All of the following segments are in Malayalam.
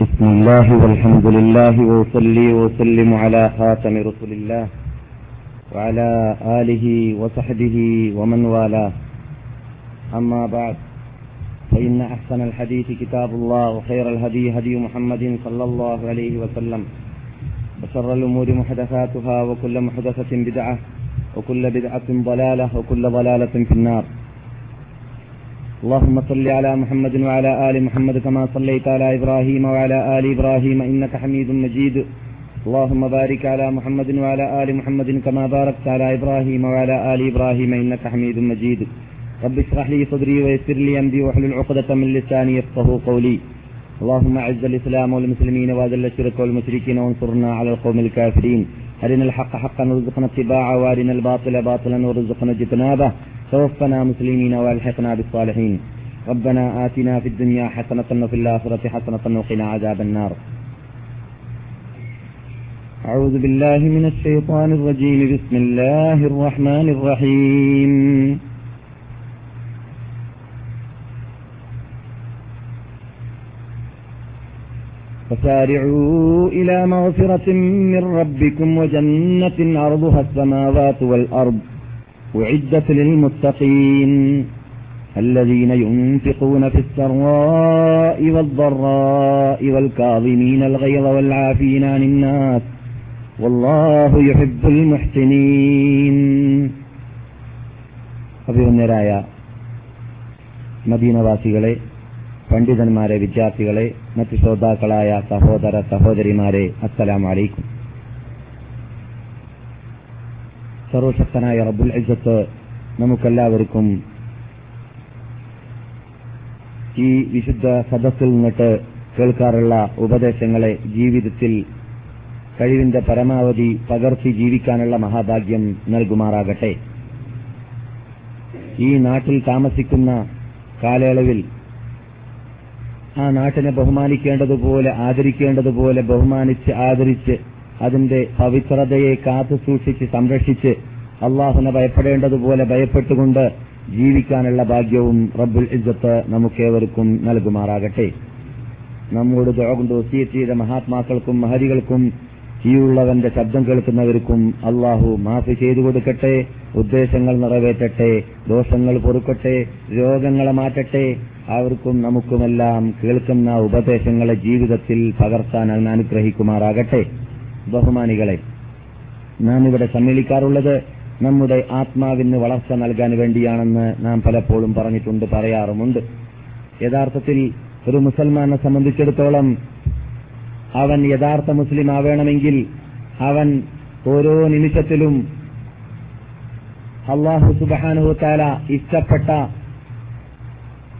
بسم الله والحمد لله وصلي وسلم على خاتم رسل الله وعلى آله وصحبه ومن والاه. أما بعد فإن أحسن الحديث كتاب الله وخير الهدي هدي محمد صلى الله عليه وسلم وشر الأمور محدثاتها وكل محدثة بدعة وكل بدعة ضلالة وكل ضلالة في النار. اللهم صل على محمد وعلى آل محمد كما صليت على إبراهيم وعلى آل إبراهيم إنك حميد مجيد. اللهم بارك على محمد وعلى آل محمد كما باركت على إبراهيم وعلى آل إبراهيم إنك حميد مجيد. رب اشرح لي صدري ويسر لي أمري واحلل عقدة من لساني يفقه قولي. اللهم أعز الإسلام والمسلمين وأذل الشرك والمشركين وانصرنا على القوم الكافرين. أرنا الحق حقا وارزقنا اتباعه وأرنا الباطل باطلا وارزقنا اجتنابه. توفنا مسلمين والحقنا بالصالحين. ربنا آتنا في الدنيا حسنة وفي الآخرة حسنة وقنا عذاب النار. أعوذ بالله من الشيطان الرجيم. بسم الله الرحمن الرحيم. فسارعوا إلى مغفرة من ربكم وجنة عرضها السماوات والأرض. أعدت للمتقين الذين ينفقون في السراء والضراء والكاظمين الغيظ والعافين عن الناس والله يحب المحسنين അഭിമന്യരായ മദീനവാസികളെ പണ്ഡിതന്മാരെ വിദ്യാർത്ഥികളെ മറ്റു ശ്രോതാക്കളായ സഹോദര സഹോദരിമാരെ അസ്സലാം വലൈക്കും സർവശക്തനായ റബ്ബുൽ ഇസ്സത്ത് നമുക്കെല്ലാവർക്കും ഈ വിശുദ്ധ സദസ്സിൽ നിന്നിട്ട് കേൾക്കാറുള്ള ഉപദേശങ്ങളെ ജീവിതത്തിൽ കഴിവിന്റെ പരമാവധി പകർത്തി ജീവിക്കാനുള്ള മഹാഭാഗ്യം നൽകുമാറാകട്ടെ. ഈ നാട്ടിൽ താമസിക്കുന്ന കാലയളവിൽ ആ നാട്ടിനെ ബഹുമാനിക്കേണ്ടതുപോലെ ആദരിക്കേണ്ടതുപോലെ ബഹുമാനിച്ച് ആദരിച്ച് അതിന്റെ പവിത്രതയെ കാത്തു സൂക്ഷിച്ച് സംരക്ഷിച്ച് അള്ളാഹുനെ ഭയപ്പെടേണ്ടതുപോലെ ഭയപ്പെട്ടുകൊണ്ട് ജീവിക്കാനുള്ള ഭാഗ്യവും റബ്ബുൽ ഇജ്ജത്ത് നമുക്കേവർക്കും നൽകുമാറാകട്ടെ. നമ്മോട് കൊണ്ട് ഒസിയത്ത് ചെയ്ത മഹാത്മാക്കൾക്കും മഹരികൾക്കും ഈയുള്ളവന്റെ ശബ്ദം കേൾക്കുന്നവർക്കും അള്ളാഹു മാഫ് ചെയ്തു കൊടുക്കട്ടെ ഉദ്ദേശങ്ങൾ നിറവേറ്റട്ടെ ദോഷങ്ങൾ പൊറുക്കട്ടെ രോഗങ്ങളെ മാറ്റട്ടെ. അവർക്കും നമുക്കുമെല്ലാം കേൾക്കുന്ന ഉപദേശങ്ങളെ ജീവിതത്തിൽ പകർത്താൻ അനുഗ്രഹിക്കുമാറാകട്ടെ. ബഹുമാനികളെ നാം ഇവിടെ സമ്മേളിക്കാറുള്ളത് നമ്മുടെ ആത്മാവിന് വളർച്ച നൽകാൻ വേണ്ടിയാണെന്ന് നാം പലപ്പോഴും പറഞ്ഞിട്ടുണ്ട് പറയാറുമുണ്ട്. യഥാർത്ഥത്തിൽ ഒരു മുസൽമാനെ സംബന്ധിച്ചിടത്തോളം അവൻ യഥാർത്ഥ മുസ്ലിം ആവേണമെങ്കിൽ അവൻ ഓരോ നിമിഷത്തിലും അള്ളാഹു സുബാനുഹുത്താല ഇഷ്ടപ്പെട്ട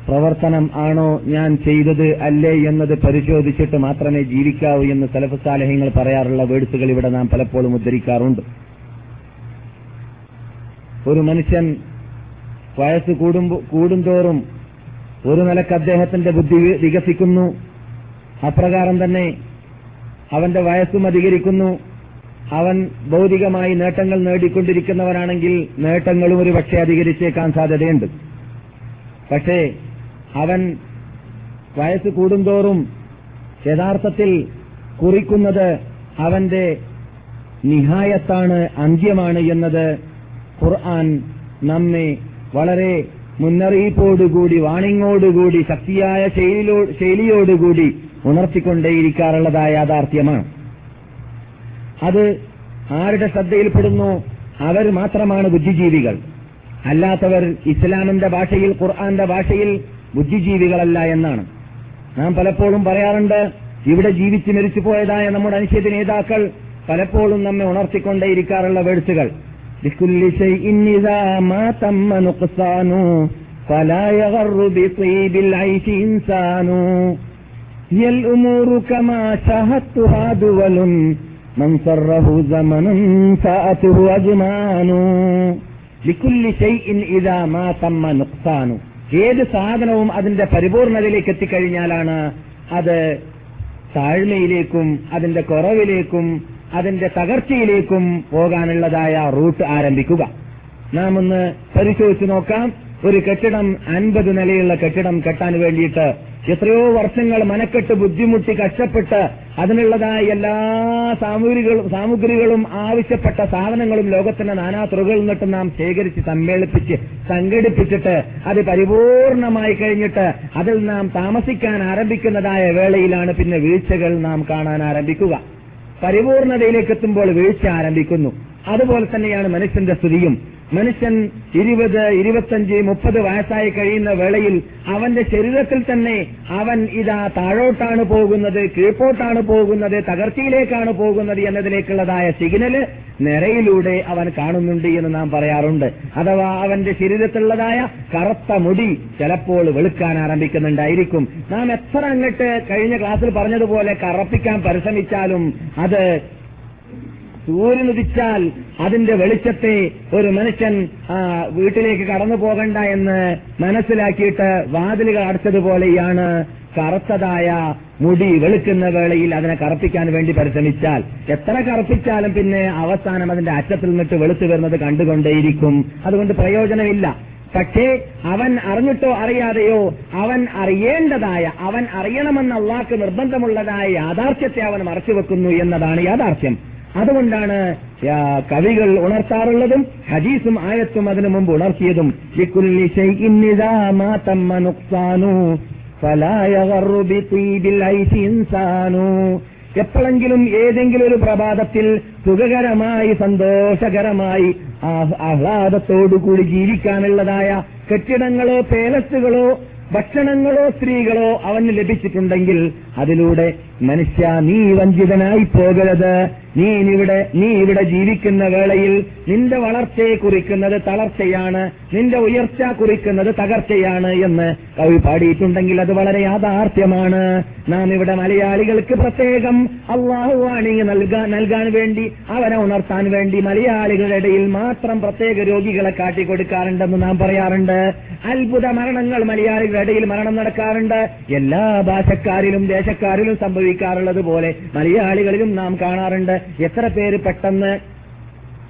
പ്രവർത്തനം ആണോ ഞാൻ ചെയ്തത് അല്ലേ എന്നത് പരിശോധിച്ചിട്ട് മാത്രമേ ജീവിക്കാവൂ എന്ന് സലഫസാലഹ്യങ്ങൾ പറയാറുള്ള വേഴ്സുകൾ ഇവിടെ നാം പലപ്പോഴും ഉദ്ധരിക്കാറുണ്ട്. ഒരു മനുഷ്യൻ വയസ്സ് കൂടുന്തോറും ഒരു നിലയ്ക്ക് അദ്ദേഹത്തിന്റെ ബുദ്ധി വികസിക്കുന്നു. അപ്രകാരം തന്നെ അവന്റെ വയസ്സും അധികരിക്കുന്നു. അവൻ ഭൗതികമായി നേട്ടങ്ങൾ നേടിക്കൊണ്ടിരിക്കുന്നവനാണെങ്കിൽ നേട്ടങ്ങളും ഒരു പക്ഷേ അധികരിച്ചേക്കാൻ സാധ്യതയുണ്ട്. പക്ഷേ അവൻ വയസ്സ് കൂടുന്തോറും യഥാർത്ഥത്തിൽ കുറിക്കുന്നത് അവന്റെ നിഹായത്താണ് അന്ത്യമാണ് എന്നത് ഖുർആൻ നമ്മെ വളരെ മുന്നറിയിപ്പോടുകൂടി വാണിങ്ങോടുകൂടി ശക്തിയായ ശൈലിയോടുകൂടി ഉണർത്തിക്കൊണ്ടേയിരിക്കാറുള്ളതായ യാഥാർത്ഥ്യമാണ്. അത് ആരുടെ ശ്രദ്ധയിൽപ്പെടുന്നു? അവർ മാത്രമാണ് ബുദ്ധിജീവികൾ. അല്ലാത്തവർ ഇസ്ലാമിന്റെ ഭാഷയിൽ ഖുർആന്റെ ഭാഷയിൽ ബുദ്ധിജീവികളല്ല എന്നാണ്. നാം പലപ്പോഴും പറയാറുണ്ട് ഇവിടെ ജീവിച്ച് മരിച്ചു പോയതായ നമ്മുടെ അനുശ്ചിത നേതാക്കൾ പലപ്പോഴും നമ്മെ ഉണർത്തിക്കൊണ്ടേയിരിക്കാറുള്ള വേഴ്സുകൾ. ഏത് സാധനവും അതിന്റെ പരിപൂർണതയിലേക്ക് എത്തിക്കഴിഞ്ഞാലാണ് അത് താഴ്മയിലേക്കും അതിന്റെ കുറവിലേക്കും അതിന്റെ തകർച്ചയിലേക്കും പോകാനുള്ളതായ റൂട്ട് ആരംഭിക്കുക. നാം ഒന്ന് പരിശോധിച്ചു നോക്കാം. ഒരു കെട്ടിടം അൻപത് നിലയുള്ള കെട്ടിടം കെട്ടാൻ വേണ്ടിയിട്ട് എത്രയോ വർഷങ്ങൾ മനക്കെട്ട് ബുദ്ധിമുട്ടി കഷ്ടപ്പെട്ട് അതിനുള്ളതായ എല്ലാ സാമഗ്രികളും സാമഗ്രികളും ആവശ്യപ്പെട്ട സാധനങ്ങളും ലോകത്തിന്റെ നാനാ തുറകളിൽ നിന്നിട്ട് നാം ശേഖരിച്ച് സമ്മേളിപ്പിച്ച് സംഘടിപ്പിച്ചിട്ട് അത് പരിപൂർണമായി കഴിഞ്ഞിട്ട് അതിൽ നാം താമസിക്കാൻ ആരംഭിക്കുന്നതായ വേളയിലാണ് പിന്നെ വീഴ്ചകൾ നാം കാണാൻ ആരംഭിക്കുക. പരിപൂർണതയിലേക്ക് എത്തുമ്പോൾ വീഴ്ച ആരംഭിക്കുന്നു. അതുപോലെ തന്നെയാണ് മനുഷ്യന്റെ സ്ഥിതിയും. മനുഷ്യൻ ഇരുപത് ഇരുപത്തഞ്ച് മുപ്പത് വയസ്സായി കഴിയുന്ന വേളയിൽ അവന്റെ ശരീരത്തിൽ തന്നെ അവൻ ഇതാ താഴോട്ടാണ് പോകുന്നത് കീഴ്പോട്ടാണ് പോകുന്നത് തകർച്ചയിലേക്കാണ് പോകുന്നത് എന്നതിലേക്കുള്ളതായ സിഗ്നൽ നിരയിലൂടെ അവൻ കാണുന്നുണ്ട് എന്ന് നാം പറയാറുണ്ട്. അഥവാ അവന്റെ ശരീരത്തിലുള്ളതായ കറുത്ത മുടി ചിലപ്പോൾ വെളുക്കാൻ ആരംഭിക്കുന്നുണ്ടായിരിക്കും. നാം എത്ര അങ്ങട്ട് കഴിഞ്ഞ ക്ലാസ്സിൽ പറഞ്ഞതുപോലെ കറപ്പിക്കാൻ പരിശ്രമിച്ചാലും അത് സൂര്യൻ ഉദിച്ചാൽ അതിന്റെ വെളിച്ചത്തെ ഒരു മനുഷ്യൻ വീട്ടിലേക്ക് കടന്നു പോകണ്ട എന്ന് മനസ്സിലാക്കിയിട്ട് വാതിലുകൾ അടച്ചതുപോലെയാണ് കറുത്തതായ മുടി വെളുക്കുന്ന വേളയിൽ അതിനെ കറുപ്പിക്കാൻ വേണ്ടി പരിശ്രമിച്ചാൽ. എത്ര കറുപ്പിച്ചാലും പിന്നെ അവസാനം അതിന്റെ അറ്റത്തിൽ നിന്നിട്ട് വെളുത്തു വരുന്നത് കണ്ടുകൊണ്ടേയിരിക്കും. അതുകൊണ്ട് പ്രയോജനമില്ല. പക്ഷേ അവൻ അറിഞ്ഞിട്ടോ അറിയാതെയോ അവൻ അറിയേണ്ടതായ അവൻ അറിയണമെന്ന അള്ളാഹ്ക്ക് നിർബന്ധമുള്ളതായ യാഥാർത്ഥ്യത്തെ അവൻ മറച്ചുവെക്കുന്നു എന്നതാണ് യാഥാർത്ഥ്യം. അതുകൊണ്ടാണ് കവികൾ ഉണർത്താറുള്ളതും ഹദീസും ആയത്തും അതിനു മുമ്പ് ഉണർത്തിയതും. എപ്പോഴെങ്കിലും ഏതെങ്കിലും ഒരു പ്രഭാതത്തിൽ സുഖകരമായി സന്തോഷകരമായി ആഹ്ലാദത്തോടുകൂടി ജീവിക്കാനുള്ളതായ കെട്ടിടങ്ങളോ പേലസുകളോ ഭക്ഷണങ്ങളോ സ്ത്രീകളോ അവന് ലഭിച്ചിട്ടുണ്ടെങ്കിൽ അതിലൂടെ മനുഷ്യ നീ വഞ്ചിതനായി പോകരുത്. നീ ഇവിടെ നീ ഇവിടെ ജീവിക്കുന്ന വേളയിൽ നിന്റെ വളർച്ചയെ കുറിക്കുന്നത് തളർച്ചയാണ്. നിന്റെ ഉയർച്ച കുറിക്കുന്നത് തകർച്ചയാണ് എന്ന് കവി പാടിയിട്ടുണ്ടെങ്കിൽ അത് വളരെ യാഥാർത്ഥ്യമാണ്. നാം ഇവിടെ മലയാളികൾക്ക് പ്രത്യേകം അള്ളാഹു വാണിങ് നൽകാൻ നൽകാൻ വേണ്ടി അവനെ ഉണർത്താൻ വേണ്ടി മലയാളികളുടെ ഇടയിൽ മാത്രം പ്രത്യേക രോഗികളെ കാട്ടിക്കൊടുക്കാറുണ്ടെന്ന് നാം പറയാറുണ്ട്. അത്ഭുത മരണങ്ങൾ മലയാളികളുടെ ഇടയിൽ മരണം നടക്കാറുണ്ട്. എല്ലാ ഭാഷക്കാരിലും ദേശക്കാരിലും സംഭവിക്കാറുള്ളത് പോലെ മലയാളികളിലും നാം കാണാറുണ്ട്. എത്ര പേര് പെട്ടെന്ന്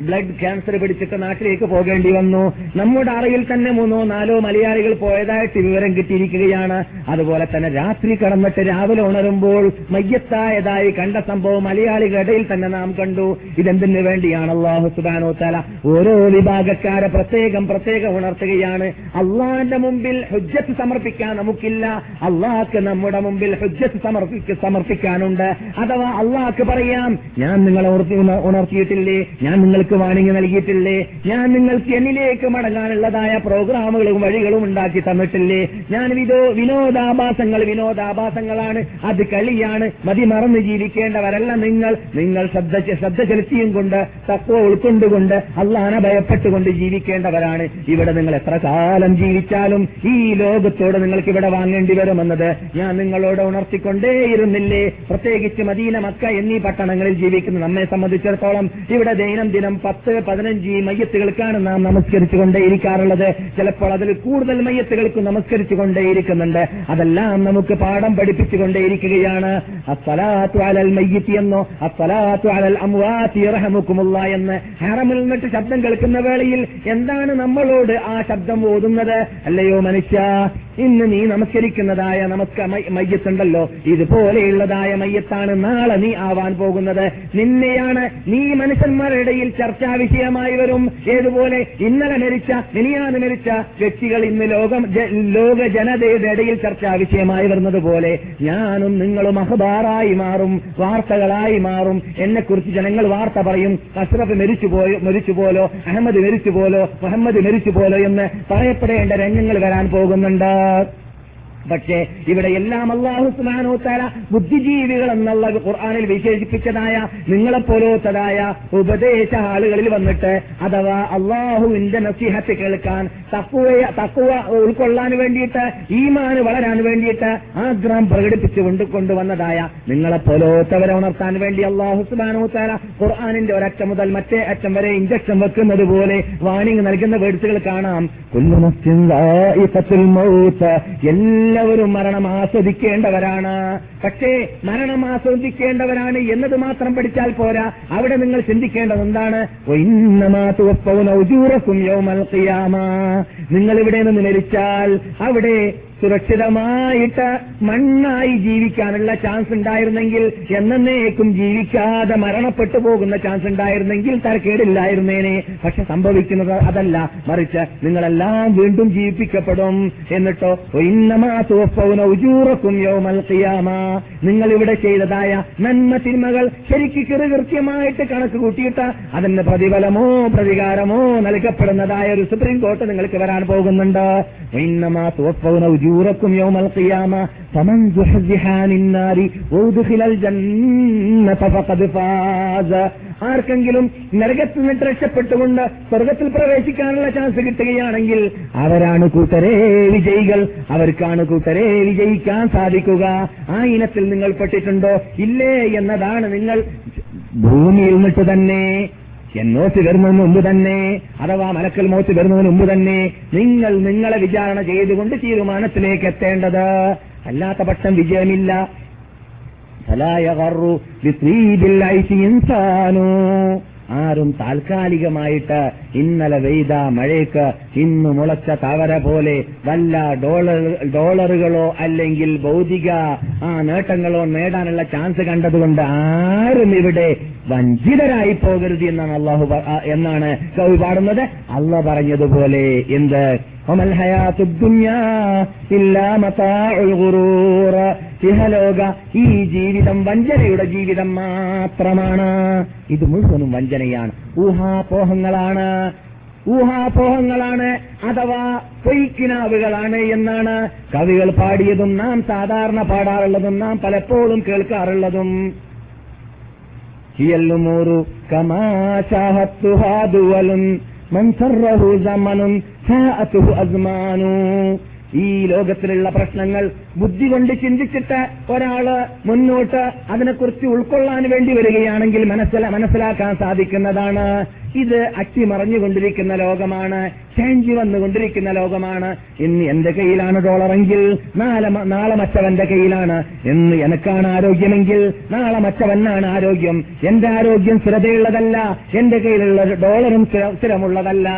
ബ്ലഡ് ക്യാൻസർ പിടിച്ചിട്ട് നാട്ടിലേക്ക് പോകേണ്ടി വന്നു. നമ്മുടെ അറയിൽ തന്നെ മൂന്നോ നാലോ മലയാളികൾ പോയതായിട്ട് വിവരം കിട്ടിയിരിക്കുകയാണ്. അതുപോലെ തന്നെ രാത്രി കടന്നിട്ട് രാവിലെ ഉണരുമ്പോൾ മയ്യത്തായതായി കണ്ട സംഭവം മലയാളികളുടെ ഇടയിൽ തന്നെ നാം കണ്ടു. ഇതെന്തിനു വേണ്ടിയാണ് അള്ളാഹു സുബാനോ തല ഓരോ വിഭാഗക്കാരെ പ്രത്യേകം പ്രത്യേകം ഉണർത്തുകയാണ്. അള്ളാഹിന്റെ മുമ്പിൽ ഹുജ്ജത്ത് സമർപ്പിക്കാൻ നമുക്കില്ല. അള്ളാഹ്ക്ക് നമ്മുടെ മുമ്പിൽ ഹുജ്ജത്ത് സമർപ്പിക്ക സമർപ്പിക്കാനുണ്ട്. അഥവാ അള്ളാഹ്ക്ക് പറയാം ഞാൻ നിങ്ങളെ ഉണർത്തി ഉണർത്തിയിട്ടില്ലേ? ഞാൻ നിങ്ങൾക്ക് വാണിംഗ് നൽകിയിട്ടില്ലേ? ഞാൻ നിങ്ങൾക്ക് എന്നിലേക്ക് മടങ്ങാനുള്ളതായ പ്രോഗ്രാമുകളും വഴികളും ഉണ്ടാക്കി തന്നിട്ടില്ലേ? ഞാൻ വിനോ വിനോദാഭാസങ്ങൾ വിനോദാഭാസങ്ങളാണ്. അത് കളിയാണ്. മതി മറന്ന് ജീവിക്കേണ്ടവരല്ല നിങ്ങൾ. നിങ്ങൾ ശ്രദ്ധ ശ്രദ്ധ ചെലുത്തിയും കൊണ്ട് തത്വ ഉൾക്കൊണ്ടുകൊണ്ട് അള്ളാനെ ഭയപ്പെട്ടുകൊണ്ട് ജീവിക്കേണ്ടവരാണ്. ഇവിടെ നിങ്ങൾ എത്ര കാലം ജീവിച്ചാലും ഈ ലോകത്തോട് നിങ്ങൾക്ക് ഇവിടെ വാങ്ങേണ്ടി വരുമെന്നത് ഞാൻ നിങ്ങളോട് ഉണർത്തിക്കൊണ്ടേയിരുന്നില്ലേ? പ്രത്യേകിച്ച് മദീന മക്ക എന്നീ പട്ടണങ്ങളിൽ ജീവിക്കുന്ന നമ്മെ സംബന്ധിച്ചിടത്തോളം ഇവിടെ ദൈനംദിനം പത്ത് പതിനഞ്ച് മയ്യത്തുകൾക്കാണ് നാം നമസ്കരിച്ചുകൊണ്ടേയിരിക്കാറുള്ളത്. ചിലപ്പോൾ അതിൽ കൂടുതൽ മയ്യത്തുകൾക്ക് നമസ്കരിച്ചുകൊണ്ടേയിരിക്കുന്നുണ്ട്. അതെല്ലാം നമുക്ക് പാഠം പഠിപ്പിച്ചുകൊണ്ടേയിരിക്കുകയാണ്. അസ്സലാത്തു അലൽ എന്നോ അസ്സലാത്തു അലൽ എന്ന് ഹറമിൽ നിന്നിട്ട് ശബ്ദം കേൾക്കുന്ന വേളയിൽ എന്താണ് നമ്മളോട് ആ ശബ്ദം ഓതുന്നത്? അല്ലയോ മനുഷ്യ ഇന്ന് നീ നമസ്കരിക്കുന്നതായ നമസ്ക മയ്യത്തുണ്ടല്ലോ. ഇതുപോലെയുള്ളതായ മയ്യത്താണ് നാളെ നീ ആവാൻ പോകുന്നത്. നിന്നെയാണ് നീ മനുഷ്യന്മാരുടെ ഇടയിൽ ചർച്ചാ വിഷയമായി വരും. ഏതുപോലെ ഇന്നലെ മരിച്ച മിനിയാന്ന് മരിച്ച വ്യക്തികൾ ഇന്ന് ലോകം ലോക ജനതയുടെ ഇടയിൽ ചർച്ചാ വിഷയമായി വരുന്നത് പോലെ ഞാനും നിങ്ങളും അഹബാറായി മാറും വാർത്തകളായി മാറും. എന്നെക്കുറിച്ച് ജനങ്ങൾ വാർത്ത പറയും. അഷ്റഫ് മരിച്ചു പോലോ അഹമ്മദ് മരിച്ചു പോലോ മുഹമ്മദ് മരിച്ചു പോലോ എന്ന് പറയപ്പെടേണ്ട രംഗങ്ങൾ വരാൻ പോകുന്നുണ്ട്. പക്ഷേ ഇവിടെ എല്ലാം അള്ളാഹു സുബാനോ താല ബുദ്ധിജീവികൾ എന്നുള്ള ഖുർആാനിൽ വിശേഷിപ്പിച്ചതായ നിങ്ങളെപ്പോലത്തതായ ഉപദേശ ആളുകളിൽ വന്നിട്ട് അഥവാ അള്ളാഹുവിന്റെ നസീഹത്ത് കേൾക്കാൻ തക്കുവയെ തക്കുവ ഉൾക്കൊള്ളാൻ വേണ്ടിയിട്ട് ഈമാന് വളരാൻ വേണ്ടിയിട്ട് ആഗ്രഹം പ്രകടിപ്പിച്ചുകൊണ്ട് കൊണ്ടുവന്നതായ നിങ്ങളെപ്പോലത്തവരെ ഉണർത്താൻ വേണ്ടി അള്ളാഹു സുബാനോ താല ഖുർആാനിന്റെ ഒരറ്റം മുതൽ മറ്റേ അറ്റം വരെ ഇഞ്ചക്ഷൻ വെക്കുന്നത് പോലെ വാണിംഗ് നൽകുന്ന വേഴ്സുകൾ കാണാം. എല്ലാ എല്ലാവരും മരണം ആസ്വദിക്കേണ്ടവരാണ്. പക്ഷേ മരണം ആസ്വദിക്കേണ്ടവരാണ് എന്നത് മാത്രം പഠിച്ചാൽ പോരാ. അവിടെ നിങ്ങൾ ചിന്തിക്കേണ്ടത് എന്താണ്? നിങ്ങൾ ഇവിടെ നിന്ന് മരിച്ചാൽ അവിടെ സുരക്ഷിതമായിട്ട് മണ്ണായി ജീവിക്കാനുള്ള ചാൻസ് ഉണ്ടായിരുന്നെങ്കിൽ എന്നേക്കും ജീവിക്കാതെ മരണപ്പെട്ടു പോകുന്ന ചാൻസ് ഉണ്ടായിരുന്നെങ്കിൽ തരക്കേടില്ലായിരുന്നേനെ. പക്ഷെ സംഭവിക്കുന്നത് അതല്ല. മറിച്ച് നിങ്ങളെല്ലാം വീണ്ടും ജീവിപ്പിക്കപ്പെടും. എന്നിട്ടോ ഇന്നമാ തോപ്പൗന ഉജൂറക്കും യോമൽ ഖിയാമ. നിങ്ങൾ ഇവിടെ ചെയ്തതായ നന്മ തിന്മകൾ ശരിക്ക് കൃത്യമായിട്ട് കണക്ക് കൂട്ടിയിട്ട് അതിന് പ്രതിഫലമോ പ്രതികാരമോ നൽകപ്പെടുന്നതായ ഒരു സുപ്രീം കോർട്ട് നിങ്ങൾക്ക് വരാൻ പോകുന്നുണ്ട്. ഇന്നമാ തോപ്പൗന ഉജൂറക്കും യോമൽ ഖിയാമ فمن زحزح عن النار وادخل الجنة فقد فاز ആർക്കെങ്കിലും നരകത്തിൽ നിന്നിട്ട് രക്ഷപ്പെട്ടുകൊണ്ട് സ്വർഗത്തിൽ പ്രവേശിക്കാനുള്ള ചാൻസ് കിട്ടുകയാണെങ്കിൽ അവരാണ് കൂട്ടരെ വിജയികൾ അവർക്കാണ് കൂട്ടരെ വിജയിക്കാൻ സാധിക്കുക ആ ഇനത്തിൽ നിങ്ങൾ പെട്ടിട്ടുണ്ടോ ഇല്ലേ എന്നതാണ് നിങ്ങൾ ഭൂമിയിൽ നിന്നിട്ട് തന്നെ എന്നോട്ട് വരുന്നതിന് മുമ്പ് തന്നെ അഥവാ മലക്കൽ മോത്ത് വരുന്നതിന് മുമ്പ് തന്നെ നിങ്ങൾ നിങ്ങളെ വിചാരണ ചെയ്തുകൊണ്ട് തീരുമാനത്തിലേക്ക് എത്തേണ്ടത്. അല്ലാത്ത പക്ഷം വിജയമില്ല. ഫലായ ആരും താൽക്കാലികമായിട്ട് ഇന്നലെ വെയ്ത മഴയ്ക്ക് ഇന്ന് മുളച്ച തവര പോലെ വല്ല ഡോളറുകളോ അല്ലെങ്കിൽ ഭൗതിക ആ നേട്ടങ്ങളോ നേടാനുള്ള ചാൻസ് കണ്ടതുകൊണ്ട് ആരും ഇവിടെ വഞ്ചിതരായി പോകരുത് എന്നാണ് അള്ളാഹു എന്നാണ് കവി പാടുന്നത്. അള്ള പറഞ്ഞതുപോലെ എന്ത്? ഒമൽ ഇഹലോക ഈ ജീവിതം വഞ്ചനയുടെ ജീവിതം മാത്രമാണ്. ഇത് മുഴുവനും വഞ്ചനയാണ്. ഊഹാപോഹങ്ങളാണ്. ഊഹാപോഹങ്ങളാണ് അഥവാ പൊയ്ക്കിനാവുകളാണ് എന്നാണ് കവികൾ പാടിയതും നാം സാധാരണ പാടാറുള്ളതും നാം പലപ്പോഴും കേൾക്കാറുള്ളതും. ഹിയല്ലുമൂറു കമാശാഹത്തുഹാദുവലും من سره زمن ساءته أزمان. ഈ ലോകത്തിലുള്ള പ്രശ്നങ്ങൾ ബുദ്ധി കൊണ്ട് ചിന്തിച്ചിട്ട് ഒരാൾ മുന്നോട്ട് അതിനെക്കുറിച്ച് ഉൾക്കൊള്ളാൻ വേണ്ടി വരികയാണെങ്കിൽ മനസ്സില മനസ്സിലാക്കാൻ സാധിക്കുന്നതാണ്. ഇത് അട്ടിമറിഞ്ഞുകൊണ്ടിരിക്കുന്ന ലോകമാണ്. ചേഞ്ച് വന്നുകൊണ്ടിരിക്കുന്ന ലോകമാണ്. ഇന്ന് എന്റെ കയ്യിലാണ് ഡോളറെങ്കിൽ നാളെ നാളെ മറ്റവന്റെ കയ്യിലാണ്. എന്ന് എനക്കാണ് ആരോഗ്യമെങ്കിൽ നാളെ മറ്റവനാണ് ആരോഗ്യം. എന്റെ ആരോഗ്യം സ്ഥിരതയുള്ളതല്ല. എന്റെ കയ്യിലുള്ള ഡോളറും സ്ഥിര- സ്ഥിരമുള്ളതല്ല.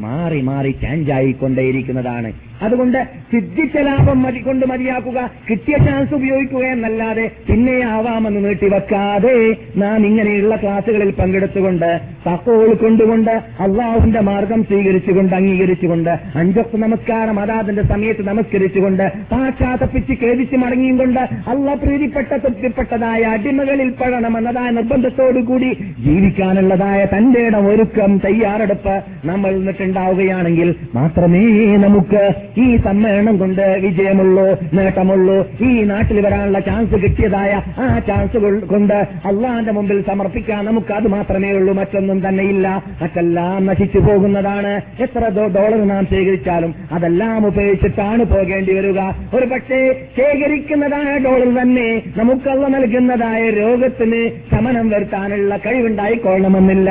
മാറി മാറി ചാഞ്ചായിക്കൊണ്ടേയിരിക്കുന്നതാണ് അതുകൊണ്ട് സിദ്ധിച്ച ലാഭം മതി കൊണ്ട് മതിയാക്കുക കിട്ടിയ ചാൻസ് ഉപയോഗിക്കുക എന്നല്ലാതെ പിന്നെ ആവാമെന്ന് നീട്ടിവെക്കാതെ നാം ഇങ്ങനെയുള്ള ക്ലാസുകളിൽ പങ്കെടുത്തുകൊണ്ട് തക്കോൾ കൊണ്ടുകൊണ്ട് അള്ളാഹുവിന്റെ മാർഗം സ്വീകരിച്ചുകൊണ്ട് അംഗീകരിച്ചുകൊണ്ട് അഞ്ചൊക്കെ നമസ്കാരം അതാതിന്റെ സമയത്ത് നമസ്കരിച്ചുകൊണ്ട് പാശ്ചാത്തപ്പിച്ച് കേദിച്ച് മടങ്ങിയും കൊണ്ട് അള്ള പ്രീതിപ്പെട്ട തൃപ്തിപ്പെട്ടതായ അടിമകളിൽ പെടണമെന്നതായ നിർബന്ധത്തോടുകൂടി ജീവിക്കാനുള്ളതായ തന്റെ ഇടം ഒരുക്കം തയ്യാറെടുപ്പ് നമ്മൾ നിന്നിട്ടുണ്ടാവുകയാണെങ്കിൽ മാത്രമേ നമുക്ക് ഈ സമ്മേളനം കൊണ്ട് വിജയമുള്ളൂ നേട്ടമുള്ളൂ. ഈ നാട്ടിൽ വരാനുള്ള ചാൻസ് കിട്ടിയതായ ആ ചാൻസ് കൊണ്ട് അള്ളാന്റെ മുമ്പിൽ സമർപ്പിക്കാൻ നമുക്ക് അത് മാത്രമേ ഉള്ളൂ മറ്റൊന്നും തന്നെയില്ല മറ്റെല്ലാം നശിച്ചു പോകുന്നതാണ്. എത്ര ഡോളർ നാം ശേഖരിച്ചാലും അതെല്ലാം ഉപയോഗിച്ചിട്ടാണ് പോകേണ്ടി വരിക. ഒരു പക്ഷേ ശേഖരിക്കുന്നതായ ഡോളർ തന്നെ നമുക്കള്ള നൽകുന്നതായ രോഗത്തിന് ശമനം വരുത്താനുള്ള കഴിവുണ്ടായിക്കൊള്ളണമെന്നില്ല.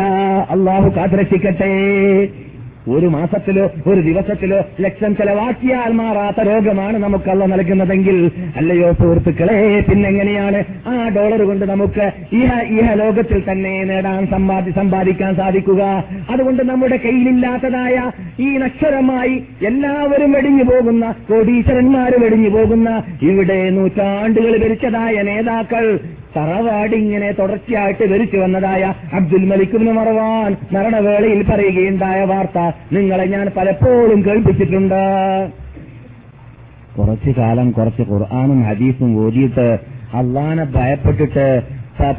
അള്ളാഹു കാത്തിരക്ഷിക്കട്ടെ. ഒരു മാസത്തിലോ ഒരു ദിവസത്തിലോ ലക്ഷം ചെലവാക്കിയാൽ മാറാത്ത രോഗമാണ് നമുക്കല്ല നൽകുന്നതെങ്കിൽ അല്ലയോ സുഹൃത്തുക്കളെ പിന്നെങ്ങനെയാണ്? ആ ഡോളർ കൊണ്ട് നമുക്ക് ഇഹ ഇഹ ലോകത്തിൽ തന്നെ നേടാൻ സമ്പാദി സമ്പാദിക്കാൻ സാധിക്കുക. അതുകൊണ്ട് നമ്മുടെ കയ്യിലില്ലാത്തതായ ഈ നക്ഷരമായി എല്ലാവരും വെടിഞ്ഞു പോകുന്ന കോടീശ്വരന്മാരും വെടിഞ്ഞു പോകുന്ന ഇവിടെ നൂറ്റാണ്ടുകൾ ഭരിച്ചതായ നേതാക്കൾ തറവാടിങ്ങനെ തുടർച്ചയായിട്ട് ധരിച്ചു വന്നതായ അബ്ദുൽ മലിക്കുബിന് മറവാൻ മരണവേളയിൽ പറയുകയുണ്ടായ വാർത്ത നിങ്ങളെ ഞാൻ പലപ്പോഴും കേൾപ്പിച്ചിട്ടുണ്ട്. കുറച്ചു കാലം കുറച്ച് ഖുർആാനും ഹദീസും ഓതിയിട്ട് അള്ളാനെ ഭയപ്പെട്ടിട്ട്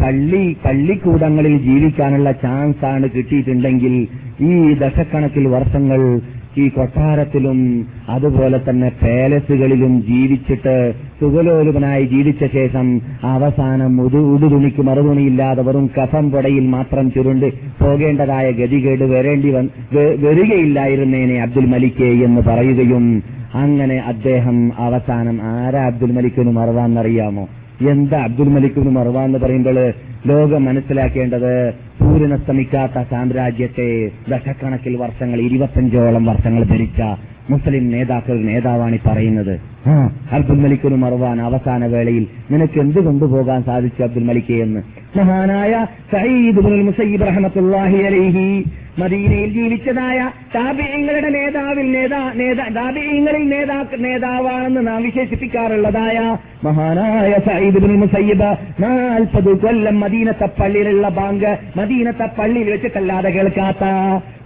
പള്ളി പള്ളിക്കൂടങ്ങളിൽ ജീവിക്കാനുള്ള ചാൻസ് ആണ് കിട്ടിയിട്ടുണ്ടെങ്കിൽ ഈ ദശക്കണക്കിൽ വർഷങ്ങൾ ഈ കൊട്ടാരത്തിലും അതുപോലെ തന്നെ പാലസുകളിലും ജീവിച്ചിട്ട് സുഖലോലുപനായി ജീവിച്ച ശേഷം അവസാനം ഉടു ഉടുതുണിക്ക് മറുതുണിയില്ലാതെ വെറും കഫം പൊടയിൽ മാത്രം ചുരുണ്ട് പോകേണ്ടതായ ഗതികേട് വരേണ്ടി വരികയില്ലായിരുന്നേനെ അബ്ദുൽ മലിക്ക് എന്ന് പറയുകയും അങ്ങനെ അദ്ദേഹം അവസാനം ആരാ അബ്ദുൽ മലിക്കിന് മറവാന്നറിയാമോ? എന്താ അബ്ദുൽ മലിക്കിന് മറവാന്ന് പറയുമ്പോൾ ലോകം മനസ്സിലാക്കേണ്ടത് സൂര്യനസ്തമിക്കാത്ത സാമ്രാജ്യത്തെ ദശക്കണക്കിൽ വർഷങ്ങൾ ഇരുപത്തഞ്ചോളം വർഷങ്ങൾ ഭരിച്ച മുസ്ലിം നേതാക്കൾ നേതാവാണ് ഈ പറയുന്നത്. അബ്ദുൽ മലിക്കിന് മറവാൻ അവസാന വേളയിൽ നിനക്ക് എന്ത് കൊണ്ടുപോകാൻ സാധിച്ചു അബ്ദുൽ മലിക്കേ എന്ന്? മഹാനായ സയ്യിദ് മുസൈബ് റഹ്മത്തുള്ളാഹി അലൈഹി മദീനയിൽ ജീവിച്ചതായ താബിയങ്ങളുടെ നേതാവിൽ നേതാ താബിയങ്ങളിൽ നേതാ നേതാവാണെന്ന് നാം വിശേഷിപ്പിക്കാറുള്ളതായ മഹാനായ ബിൻ മുസയ്യിബ് നാൽപ്പത് കൊല്ലം മദീനത്തെ പള്ളിയിലുള്ള ബാങ്ക് മദീനത്തെ പള്ളിയിൽ വെച്ചിട്ടല്ലാതെ കേൾക്കാത്ത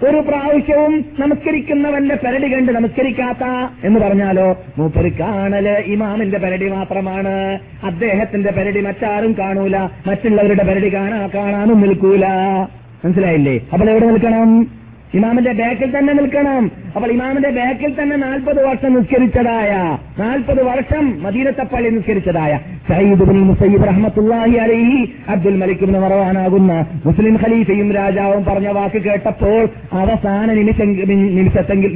ഒരു പ്രാവശ്യവും നമസ്കരിക്കുന്നവന്റെ പെരടി കണ്ട് നമസ്കരിക്കാത്ത എന്ന് പറഞ്ഞാലോ മൂപ്പര് കാണൽ ഇമാമിന്റെ പെരടി മാത്രമാണ്. അദ്ദേഹത്തിന്റെ പെരടി മറ്റാരും കാണൂല. മറ്റുള്ളവരുടെ പെരടി കാണാ കാണാനും നിൽക്കൂല. മനസ്സിലായില്ലേ? അപ്പോൾ എവിടെ നിൽക്കണം? ഇമാമിന്റെ ബാക്കിൽ തന്നെ നിൽക്കണം. അപ്പോൾ ഇമാമിന്റെ ബാക്കിൽ തന്നെ നാൽപ്പത് വർഷം നിസ്കരിച്ചതായ നാൽപ്പത് വർഷം മദീനത്തപ്പള്ളി നിസ്കരിച്ചതായ സയ്യിദ് ബിൻ മുസയ്യിബ് റഹ്മത്തുള്ളാഹി അലൈഹി അബ്ദുൽ മലിക് ബിൻ മറവാനാകുന്ന മുസ്ലിം ഖലീഫയും രാജാവും പറഞ്ഞ വാക്ക് കേട്ടപ്പോൾ അവസാന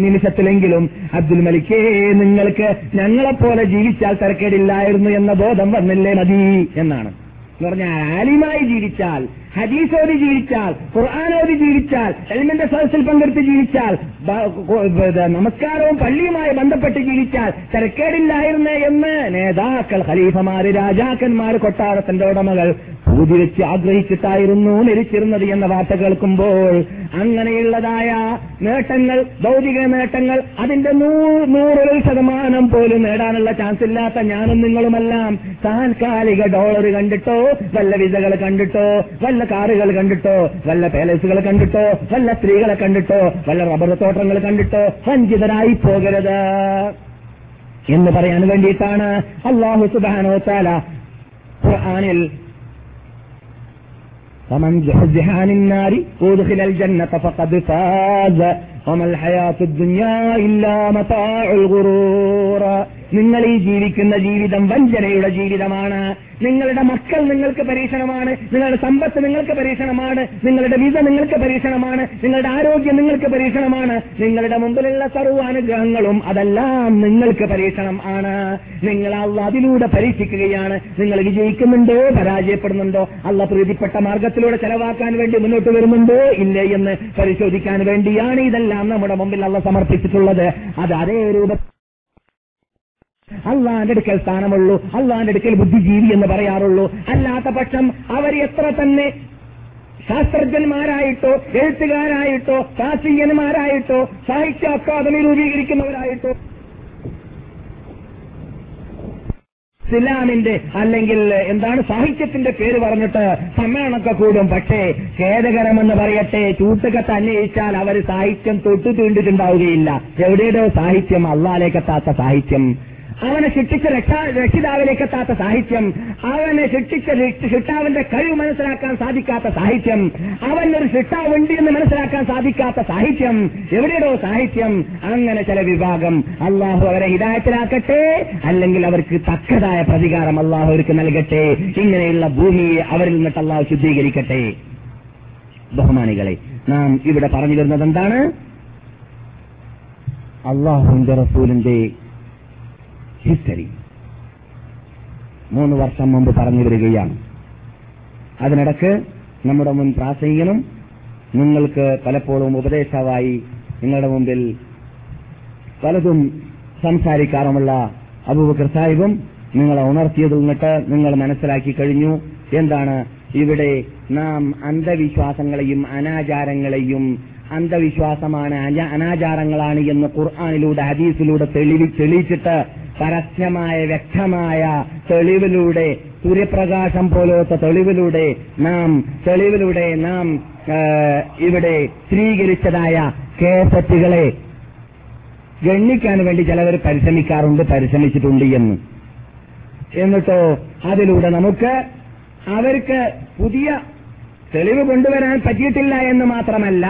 നിമിഷത്തിലെങ്കിലും അബ്ദുൽ മലിക്കേ നിങ്ങൾക്ക് ഞങ്ങളെപ്പോലെ ജീവിച്ചാൽ തിരക്കേടില്ലായിരുന്നു എന്ന ബോധം വന്നില്ലേ മതി എന്നാണ്. എന്ന് പറഞ്ഞാൽ ആലിമായി ജീവിച്ചാൽ ഹദീസോതി ജീവിച്ചാൽ ഖുർആാനോട് ജീവിച്ചാൽ എൽമിന്റെ സദസ്സിൽ പങ്കെടുത്ത് ജീവിച്ചാൽ നമസ്കാരവും പള്ളിയുമായി ബന്ധപ്പെട്ട് ജീവിച്ചാൽ തിരക്കേടില്ലായിരുന്നേ എന്ന് നേതാക്കൾ ഖലീഫമാര് രാജാക്കന്മാർ കൊട്ടാരത്തിന്റെ ഉടമകൾ പൂതി വെച്ച് ആഗ്രഹിച്ചിട്ടായിരുന്നു മരിച്ചിരുന്നത് എന്ന വാർത്ത കേൾക്കുമ്പോൾ അങ്ങനെയുള്ളതായ നേട്ടങ്ങൾ ഭൗതിക നേട്ടങ്ങൾ അതിന്റെ നൂറിൽ ശതമാനം പോലും നേടാനുള്ള ചാൻസ് ഇല്ലാത്ത ഞാനും നിങ്ങളുമെല്ലാം താൽക്കാലിക ഡോളർ കണ്ടിട്ടോ വല്ല വിസകൾ കണ്ടിട്ടോ വല്ല കാറുകൾ കണ്ടിട്ടോ വല്ല പാലസുകൾ കണ്ടിട്ടോ വല്ല സ്ത്രീകളെ കണ്ടിട്ടോ വല്ല റബ്ബർ തോട്ടങ്ങൾ കണ്ടിട്ടോ വഞ്ചിതരായി പോകരുത് എന്ന് പറയാൻ വേണ്ടിയിട്ടാണ് അള്ളാഹു സുബാനോ താല ഖുർആനിൽ فمن زحزح عن النار وادخل الجنة فقد فاز وما الحياة الدنيا إلا متاع الغرور നിങ്ങൾ ഈ ജീവിക്കുന്ന ജീവിതം വഞ്ചനയുടെ ജീവിതമാണ്. നിങ്ങളുടെ മക്കൾ നിങ്ങൾക്ക് പരീക്ഷണമാണ്. നിങ്ങളുടെ സമ്പത്ത് നിങ്ങൾക്ക് പരീക്ഷണമാണ്. നിങ്ങളുടെ വിസ നിങ്ങൾക്ക് പരീക്ഷണമാണ്. നിങ്ങളുടെ ആരോഗ്യം നിങ്ങൾക്ക് പരീക്ഷണമാണ്. നിങ്ങളുടെ മുമ്പിലുള്ള സർവാനുഗ്രഹങ്ങളും അതെല്ലാം നിങ്ങൾക്ക് പരീക്ഷണം ആണ്. നിങ്ങൾ അള്ള അതിലൂടെ പരീക്ഷിക്കുകയാണ്. നിങ്ങൾ വിജയിക്കുന്നുണ്ടോ? പരാജയപ്പെടുന്നുണ്ടോ? അള്ള പ്രീതിപ്പെട്ട മാർഗത്തിലൂടെ ചെലവാക്കാൻ വേണ്ടി മുന്നോട്ട് വരുന്നുണ്ടോ? ഇല്ലേ എന്ന് പരിശോധിക്കാൻ വേണ്ടിയാണ് ഇതെല്ലാം നമ്മുടെ മുമ്പിൽ അള്ള സമർപ്പിച്ചിട്ടുള്ളത്. അത് അതേ രൂപ അള്ളാന്റെ അടുക്കൽ സ്ഥാനമുള്ളൂ. അള്ളാന്റെ അടുക്കൽ ബുദ്ധിജീവി എന്ന് പറയാറുള്ളൂ. അല്ലാത്ത പക്ഷം അവർ എത്ര തന്നെ ശാസ്ത്രജ്ഞന്മാരായിട്ടോ എഴുത്തുകാരായിട്ടോ ശാസ്ത്രീയന്മാരായിട്ടോ സാഹിത്യ അക്കാദമി രൂപീകരിക്കുന്നവരായിട്ടോ ഇസ്ലാമിന്റെ അല്ലെങ്കിൽ എന്താണ് സാഹിത്യത്തിന്റെ പേര് പറഞ്ഞിട്ട് സമ്മേളനമൊക്കെ കൂടും. പക്ഷേ ഖേദകരമെന്ന് പറയട്ടെ ചൂട്ടുകത്ത് അന്വേഷിച്ചാൽ അവർ സാഹിത്യം തൊട്ടു തീണ്ടിട്ടുണ്ടാവുകയില്ല എവിടെയോ സാഹിത്യം അള്ളാലേക്കെത്താത്ത സാഹിത്യം. അവനെ ശിക്ഷിച്ച രക്ഷാ രക്ഷിതാവിലേക്കെത്താത്ത സാഹിത്യം അവനെ ശിക്ഷിച്ച ശിക്ഷാവിന്റെ കഴിവ് മനസ്സിലാക്കാൻ സാധിക്കാത്ത സാഹിത്യം അവനൊരു ശിക്ഷാവുണ്ട് എന്ന് മനസ്സിലാക്കാൻ സാധിക്കാത്ത സാഹിത്യം എവിടെയോ സാഹിത്യം അങ്ങനെ ചില വിഭാഗം അള്ളാഹു അവരെ ഹിതായത്തിലാക്കട്ടെ അല്ലെങ്കിൽ അവർക്ക് തക്കതായ പ്രതികാരം അള്ളാഹു അവർക്ക് നൽകട്ടെ ഇങ്ങനെയുള്ള ഭൂമിയെ അവരിൽ നിന്നിട്ട് അള്ളാഹു ശുദ്ധീകരിക്കട്ടെ. ബഹുമാനികളെ നാം ഇവിടെ പറഞ്ഞു വരുന്നത് എന്താണ് അള്ളാഹുന്റെ റസൂലിന്റെ ഹിസ്റ്ററി. മൂന്ന് വർഷം മുമ്പ് പറഞ്ഞു വരികയാണ്. അതിനിടക്ക് നമ്മുടെ മുൻ പ്രാസംഗികനും നിങ്ങൾക്ക് പലപ്പോഴും ഉപദേശമായി നിങ്ങളുടെ മുമ്പിൽ പലതും സംസാരിക്കാറുമുള്ള അബൂബക്കർ സാഹിബും നിങ്ങളെ ഉണർത്തിയതിൽ നിന്നിട്ട് നിങ്ങൾ മനസ്സിലാക്കി കഴിഞ്ഞു. എന്താണ് ഇവിടെ നാം അന്ധവിശ്വാസങ്ങളെയും അനാചാരങ്ങളെയും അന്ധവിശ്വാസമാണ് അനാചാരങ്ങളാണ് എന്ന് ഖുർആാനിലൂടെ ഹദീസിലൂടെ തെളിവി തെളിയിച്ചിട്ട് പരസ്യമായ വ്യക്തമായ തെളിവിലൂടെ സൂര്യപ്രകാശം പോലത്തെ തെളിവിലൂടെ നാം തെളിവിലൂടെ നാം ഇവിടെ സ്ഥിരീകരിച്ചതായ കേസറ്റുകളെ ഗണ്ണിക്കാൻ വേണ്ടി ചിലവർ പരിശ്രമിക്കാറുണ്ട് പരിശ്രമിച്ചിട്ടുണ്ട് എന്ന്. എന്നിട്ടോ അതിലൂടെ നമുക്ക് അവർക്ക് പുതിയ തെളിവ് കൊണ്ടുവരാൻ പറ്റിയിട്ടില്ല എന്ന് മാത്രമല്ല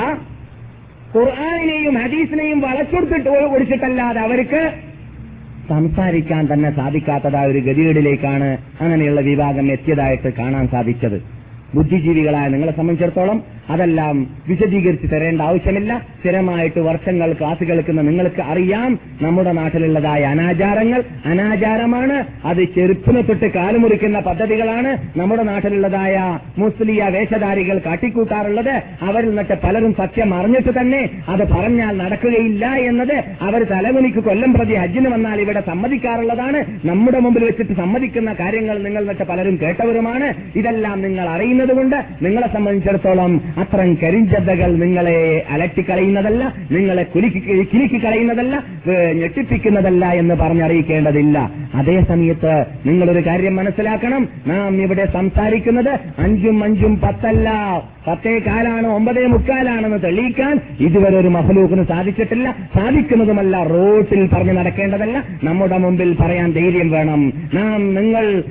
ഖുർആാനിനെയും ഹദീസിനെയും വളച്ചൊടുത്തിട്ട് ഒടിച്ചിട്ടല്ലാതെ അവർക്ക് സംസാരിക്കാൻ തന്നെ സാധിക്കാത്തതായ ഒരു ഗതികേടിലേക്കാണ് അങ്ങനെയുള്ള വിഭാഗം എത്തിയതായിട്ട് കാണാൻ സാധിച്ചത്. ബുദ്ധിജീവികളായ നിങ്ങളെ സംബന്ധിച്ചിടത്തോളം അതെല്ലാം വിശദീകരിച്ച് തരേണ്ട ആവശ്യമില്ല. സ്ഥിരമായിട്ട് വർഷങ്ങൾ ക്ലാസ് കേൾക്കുന്ന നിങ്ങൾക്ക് അറിയാം. നമ്മുടെ നാട്ടിലുള്ളതായ അനാചാരങ്ങൾ അനാചാരമാണ്. അത് ചെറുപ്പിനെ തൊട്ട് കാലുമുറിക്കുന്ന പദ്ധതികളാണ്. നമ്മുടെ നാട്ടിലുള്ളതായ മുസ്ലിയ വേഷധാരികൾ കാട്ടിക്കൂട്ടാറുള്ളത്. അവരിൽ നിന്നിട്ട് പലരും സത്യം അറിഞ്ഞിട്ട് തന്നെ അത് പറഞ്ഞാൽ നടക്കുകയില്ല എന്നത് അവർ തലമുനിക്ക് കൊല്ലം പ്രതി ഹജ്ജിന് വന്നാൽ ഇവിടെ സമ്മതിക്കാറുള്ളതാണ്. നമ്മുടെ മുമ്പിൽ വെച്ചിട്ട് സമ്മതിക്കുന്ന കാര്യങ്ങൾ നിങ്ങൾ നിന്നിട്ട് പലരും കേട്ടവരുമാണ്. ഇതെല്ലാം നിങ്ങൾ അറിയുന്നതുകൊണ്ട് നിങ്ങളെ സംബന്ധിച്ചിടത്തോളം അത്തരം കരിഞ്ചതകൾ നിങ്ങളെ അലട്ടിക്കളയുന്നതല്ല നിങ്ങളെ കുലുക്കി കിലുക്കി കളയുന്നതല്ല ഞെട്ടിപ്പിക്കുന്നതല്ല എന്ന് പറഞ്ഞറിയിക്കേണ്ടതില്ല. അതേ സമയത്ത് നിങ്ങളൊരു കാര്യം മനസ്സിലാക്കണം. നാം ഇവിടെ സംസാരിക്കുന്നത് അഞ്ചും അഞ്ചും പത്തല്ല. പത്തേ കാലാണ് ഒമ്പതേ മുക്കാലാണെന്ന് തെളിയിക്കാൻ ഇതുവരെ ഒരു മഹലൂക്കിന് സാധിച്ചിട്ടില്ല. സാധിക്കുന്നതുമല്ല റോട്ടിൽ പറഞ്ഞു നടക്കേണ്ടതല്ല. നമ്മുടെ മുമ്പിൽ പറയാൻ ധൈര്യം വേണം. നാം നിങ്ങൾ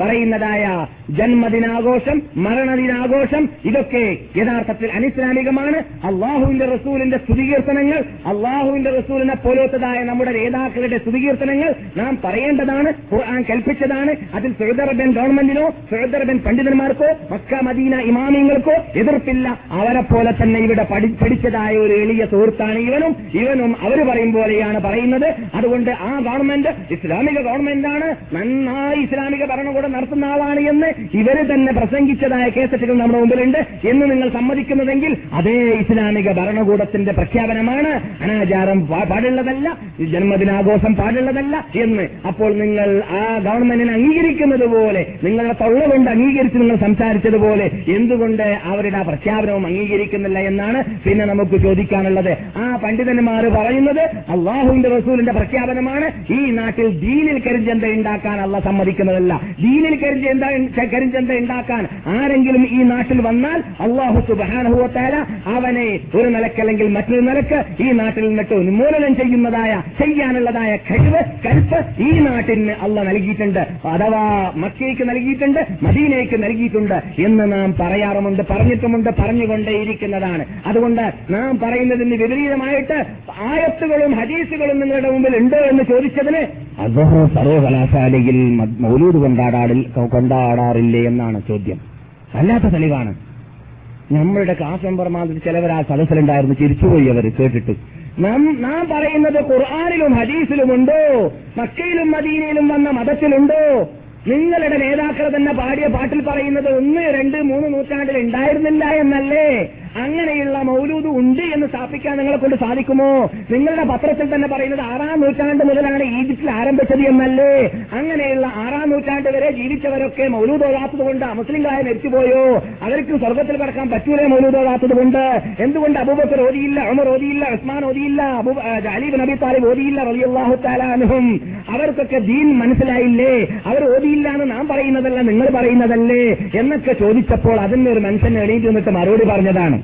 പറയുന്നതായ ജന്മദിനാഘോഷം മരണദിനാഘോഷം ഇതൊക്കെ യഥാർത്ഥത്തിൽ അനിസ്ലാമികമാണ് അള്ളാഹുവിന്റെ റസൂലിന്റെ സ്തുതികീർത്തനങ്ങൾ അള്ളാഹുവിന്റെ റസൂലിനെ പോലത്തതായ നമ്മുടെ നേതാക്കളുടെ സ്തുതികീർത്തനങ്ങൾ നാം പറയേണ്ടതാണ് ഖുർആൻ കൽപ്പിച്ചതാണ്. അതിൽ സൗദി ഗവൺമെന്റിനോ സൗദി പണ്ഡിതന്മാർക്കോ മക്ക മദീന ഇമാമിയങ്ങൾക്കോ എതിർപ്പില്ല. അവരെ പോലെ തന്നെ ഇവിടെ പഠി- പഠിച്ചതായ ഒരു എളിയ സുഹൃത്താണ് ഇവനും. ഇവനും അവർ പറയും പോലെയാണ് പറയുന്നത്. അതുകൊണ്ട് ആ ഗവൺമെന്റ് ഇസ്ലാമിക ഗവൺമെന്റാണ്. നന്നായി ഇസ്ലാമിക ഭരണകൂടം നടത്തുന്ന ആളാണ് എന്ന് ഇവർ തന്നെ പ്രസംഗിച്ചതായ കേസറ്റുകൾ നമ്മുടെ മുമ്പിലുണ്ട്. എന്ന് നിങ്ങൾ സമ്മതിക്കുന്നതെങ്കിൽ അതേ ഇസ്ലാമിക ഭരണകൂടത്തിന്റെ പ്രഖ്യാപനമാണ്. അനാചാരം പാടുള്ളതല്ല ജന്മദിനാഘോഷം പാടുള്ളതല്ല എന്ന് അപ്പോൾ നിങ്ങൾ ആ ഗവൺമെന്റിനെ അംഗീകരിക്കുന്നത് പോലെ നിങ്ങളുടെ തൊള്ള കൊണ്ട് അംഗീകരിച്ച് നിങ്ങൾ സംസാരിച്ചതുപോലെ എന്തുകൊണ്ട് അവരുടെ ആ പ്രഖ്യാപനവും അംഗീകരിക്കുന്നില്ല എന്നാണ് പിന്നെ നമുക്ക് ചോദിക്കാനുള്ളത്. ആ പണ്ഡിതന്മാർ പറയുന്നത് അള്ളാഹുവിന്റെ റസൂലിന്റെ പ്രഖ്യാപനമാണ്. ഈ നാട്ടിൽ ദീനിൽ കരിഞ്ചന്ത ഉണ്ടാക്കാൻ അല്ല സമ്മതിക്കുന്നതല്ല. ദീനിൽ കരിഞ്ചന്ത കരിഞ്ചന്ത ഉണ്ടാക്കാൻ ആരെങ്കിലും ഈ നാട്ടിൽ വന്നാൽ അള്ളാഹു സുബാനുഭവത്താല അവനെ ഒരു നിലക്കല്ലെങ്കിൽ മറ്റൊരു നിലയ്ക്ക് ഈ നാട്ടിൽ നിന്നിട്ട് ഉന്മൂലനം ചെയ്യുന്നതായ ചെയ്യാനുള്ളതായ കഴിവ് കരുത്ത് ഈ നാട്ടിന് അള്ള നൽകിയിട്ടുണ്ട്. അഥവാ മക്കയ്ക്ക് നൽകിയിട്ടുണ്ട് മദീനയ്ക്ക് നൽകിയിട്ടുണ്ട് എന്ന് നാം പറയാറുമുണ്ട് പറഞ്ഞിട്ടുമുണ്ട് പറഞ്ഞുകൊണ്ടേയിരിക്കുന്നതാണ്. അതുകൊണ്ട് നാം പറയുന്നതിന് വിപരീതമായിട്ട് ആയത്തുകളും ഹദീസുകളും നിങ്ങളുടെ മുമ്പിൽ ഉണ്ടോ എന്ന് ചോദിച്ചതിന് അദ്ദേഹം സർവകലാശാലയിൽ മൗലൂദ് കൊണ്ടാടാറിൽ കൊണ്ടാടാറില്ലേ എന്നാണ് ചോദ്യം. അല്ലാത്ത തെളിവാണ്. നമ്മളുടെ ക്ലാസ് മെമ്പർ മാതിരി ചിലവർ ആ സദസ്സിലുണ്ടായിരുന്നു. ചിരിച്ചുപോയി അവർ കേട്ടിട്ട്. നാം നാം പറയുന്നത് ഖുർആാനിലും ഹദീസിലുമുണ്ടോ? മക്കയിലും മദീനയിലും വന്ന മതത്തിലുണ്ടോ? നിങ്ങളുടെ നേതാക്കൾ തന്നെ പാടിയ പാട്ടിൽ പറയുന്നത് ഒന്ന് രണ്ട് മൂന്ന് നൂറ്റാണ്ടിൽ ഉണ്ടായിരുന്നില്ല എന്നല്ലേ? അങ്ങനെയുള്ള മൗലൂദ് ഉണ്ട് എന്ന് സ്ഥാപിക്കാൻ നിങ്ങളെ കൊണ്ട് സാധിക്കുമോ? നിങ്ങളുടെ പത്രത്തിൽ തന്നെ പറയുന്നത് ആറാം നൂറ്റാണ്ട് മുതലാണ് ഈജിപ്തിൽ ആരംഭിച്ചത് എന്നല്ലേ? അങ്ങനെയുള്ള ആറാം നൂറ്റാണ്ട് വരെ ജീവിച്ചവരൊക്കെ മൗലൂദ് ഓടാത്തത് കൊണ്ട് മുസ്ലിംകാരെ മരിച്ചുപോയോ? അവർക്ക് സ്വർഗത്തിൽ കടക്കാൻ പറ്റൂലേ മൗലൂദ് ഓടാത്തത് കൊണ്ട്? എന്തുകൊണ്ട് അബൂബക്കർ ഓതിയില്ല അമർ ഓതിയില്ല ഉസ്മാൻ ഓതിയില്ല അലീബ് നബി താലിബ് ഓതിയില്ല റളിയല്ലാഹു തആല അൻഹും? അവർക്കൊക്കെ ദീൻ മനസ്സിലായില്ലേ? അവർ ഓതിയില്ല എന്ന് നാം പറയുന്നതല്ല നിങ്ങൾ പറയുന്നതല്ലേ? എന്നൊക്കെ ചോദിച്ചപ്പോൾ അതിന് ഒരു മനുഷ്യൻ എണീറ്റ് നിന്നിട്ട് മറുപടി പറഞ്ഞതാണ്.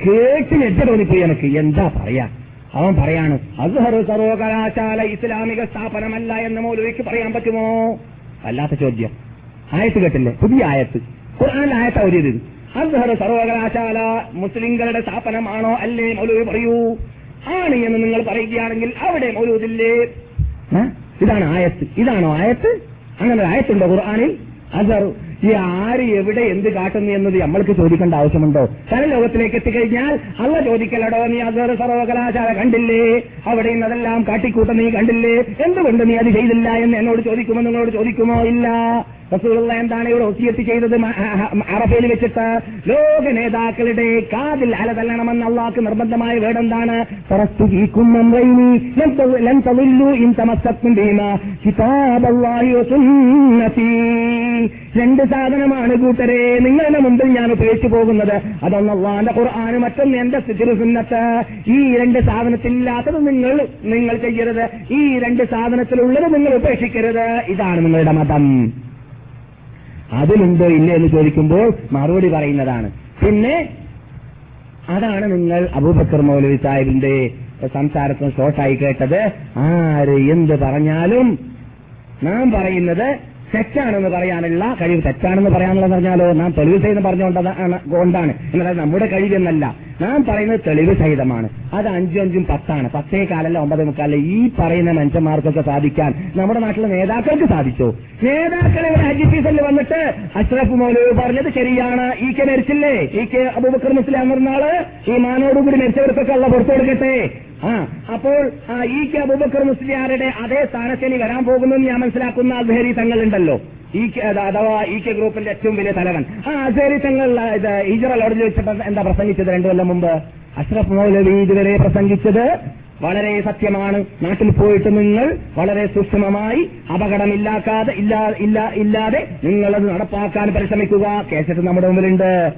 കേട്ട് ഞെട്ട തോന്നിപ്പോയി എനിക്ക്. എന്താ പറയാ? അവൻ പറയാണ് അസ്ഹർ സർവകലാശാല ഇസ്ലാമിക സ്ഥാപനമല്ല എന്ന് മൗലവിക്ക് പറയാൻ പറ്റുമോ? അല്ലാത്ത ചോദ്യം. ആയത്ത് കേട്ടില്ലേ? പുതിയ ആയത്ത്. ഖുർആാൻ ആയത്ത ഇത് അസ്ഹർ സർവകലാശാല മുസ്ലിങ്ങളുടെ സ്ഥാപനമാണോ അല്ലേ? മൗലവി പറയൂ. ആണ് എന്ന് നിങ്ങൾ പറയുകയാണെങ്കിൽ അവിടെ മൗലൂദില്ലേ? ഇതാണ് ആയത്ത്. ഇതാണോ ആയത്ത്? അങ്ങനെ ആയത്തുണ്ടോ ഖുർആാനിൽ. അസർ ഈ ആര് എവിടെ എന്ത് കാട്ടുന്നു എന്നത് നമ്മൾക്ക് ചോദിക്കേണ്ട ആവശ്യമുണ്ടോ? തല ലോകത്തിലേക്ക് എത്തിക്കഴിഞ്ഞാൽ അല്ല ചോദിക്കലടോ നീ അതൊരു സർവകലാശാല കണ്ടില്ലേ? അവിടെ അതെല്ലാം കാട്ടിക്കൂട്ട നീ കണ്ടില്ലേ? എന്തുകൊണ്ട് നീ അത് ചെയ്തില്ല? എന്ന് എന്നോട് ചോദിക്കുമോ? നിങ്ങളോട് ചോദിക്കുമോ? ഇല്ല. റസൂലുള്ള എന്താണ് ഇവിടെ ഒസിയത്ത് ചെയ്തത്? അറഫയിൽ വെച്ചിട്ട് ലോക നേതാക്കളുടെ കാതിൽ അല തല്ലണമെന്ന് അള്ളാഹ്ക്ക് നിർബന്ധമായ വേടെന്താണ്? രണ്ട് സാധനമാണ് കൂട്ടരെ നിങ്ങളുടെ മുമ്പിൽ ഞാൻ ഉപയോഗിച്ചു പോകുന്നത്. അതൊന്ന് അള്ളാന്റെ ഖുർആാന് മറ്റൊന്ന് എന്റെ സുന്നത്ത്. ഈ രണ്ട് സാധനത്തിലില്ലാത്തത് നിങ്ങൾ നിങ്ങൾ ചെയ്യരുത്. ഈ രണ്ട് സാധനത്തിലുള്ളത് നിങ്ങൾ ഉപേക്ഷിക്കരുത്. ഇതാണ് നിങ്ങളുടെ മതം. അതിലുണ്ടോ ഇല്ല എന്ന് ചോദിക്കുമ്പോൾ മറുപടി പറയുന്നതാണ്. പിന്നെ അതാണ് നിങ്ങൾ അബൂബക്കർ മൗലവി സാഹിബിന്റെ സംസാരത്തിന് ഷോർട്ടായി കേട്ടത്. ആര് എന്ത് പറഞ്ഞാലും നാം പറയുന്നത് തെറ്റാണെന്ന് പറയാനുള്ള കഴിവ് തെറ്റാണെന്ന് പറയാനുള്ള പറഞ്ഞാലോ? നാം തെളിവ് സഹിതം പറഞ്ഞുകൊണ്ടതാണ് കൊണ്ടാണ്. എന്നാൽ നമ്മുടെ കഴിവെന്നല്ല. നാം പറയുന്നത് തെളിവ് സഹിതമാണ്. അത് അഞ്ചും അഞ്ചും പത്താണ്. പത്തേ കാലല്ല ഒമ്പതേ മുക്കാലല്ല? ഈ പറയുന്ന മനുഷ്യന്മാർക്കൊക്കെ സാധിക്കാൻ നമ്മുടെ നാട്ടിലെ നേതാക്കൾക്ക് സാധിച്ചു. നേതാക്കൾ ഇവിടെ ഹജ്ജ് സീസണിൽ വന്നിട്ട് അഷ്റഫ് മൗലവി പറഞ്ഞത് ശരിയാണ്. ഈ കെ മരിച്ചില്ലേ? ഈ കെ അബൂബക്കർ മുസ്ലിം എന്നാൾ ഈ മാനോടുകൂടി മരിച്ചവർക്കൊക്കെ ഉള്ള പുറത്തു കൊടുക്കട്ടെ. ആ. അപ്പോൾ ആ ഈ കെ അബൂബക്കർ മുസ്ലിയാരുടെ അതേ സ്ഥാനത്തിന് വരാൻ പോകുന്നു ഞാൻ മനസ്സിലാക്കുന്ന അസ്ഹരി തങ്ങളുണ്ടല്ലോ. ഈ അഥവാ ഈ കെ ഗ്രൂപ്പിന്റെ ഏറ്റവും വലിയ തലവൻ. ആ അസ്ഹരി തങ്ങൾ ഈജറൽ അവിടെ വെച്ചിട്ട് എന്താ പ്രസംഗിച്ചത് രണ്ടു കൊല്ലം മുമ്പ്? അഷ്റഫ് മൗലവി ഇതുവരെ പ്രസംഗിച്ചത് വളരെ സത്യമാണ്. നാട്ടിൽ പോയിട്ട് നിങ്ങൾ വളരെ സൂക്ഷ്മമായി അപകടമില്ലാക്കാതെ ഇല്ലാ ഇല്ല ഇല്ലാതെ നിങ്ങളത് നടപ്പാക്കാൻ പരിശ്രമിക്കുക. കേസറ്റ് നമ്മുടെ മുമ്പിലുണ്ട്.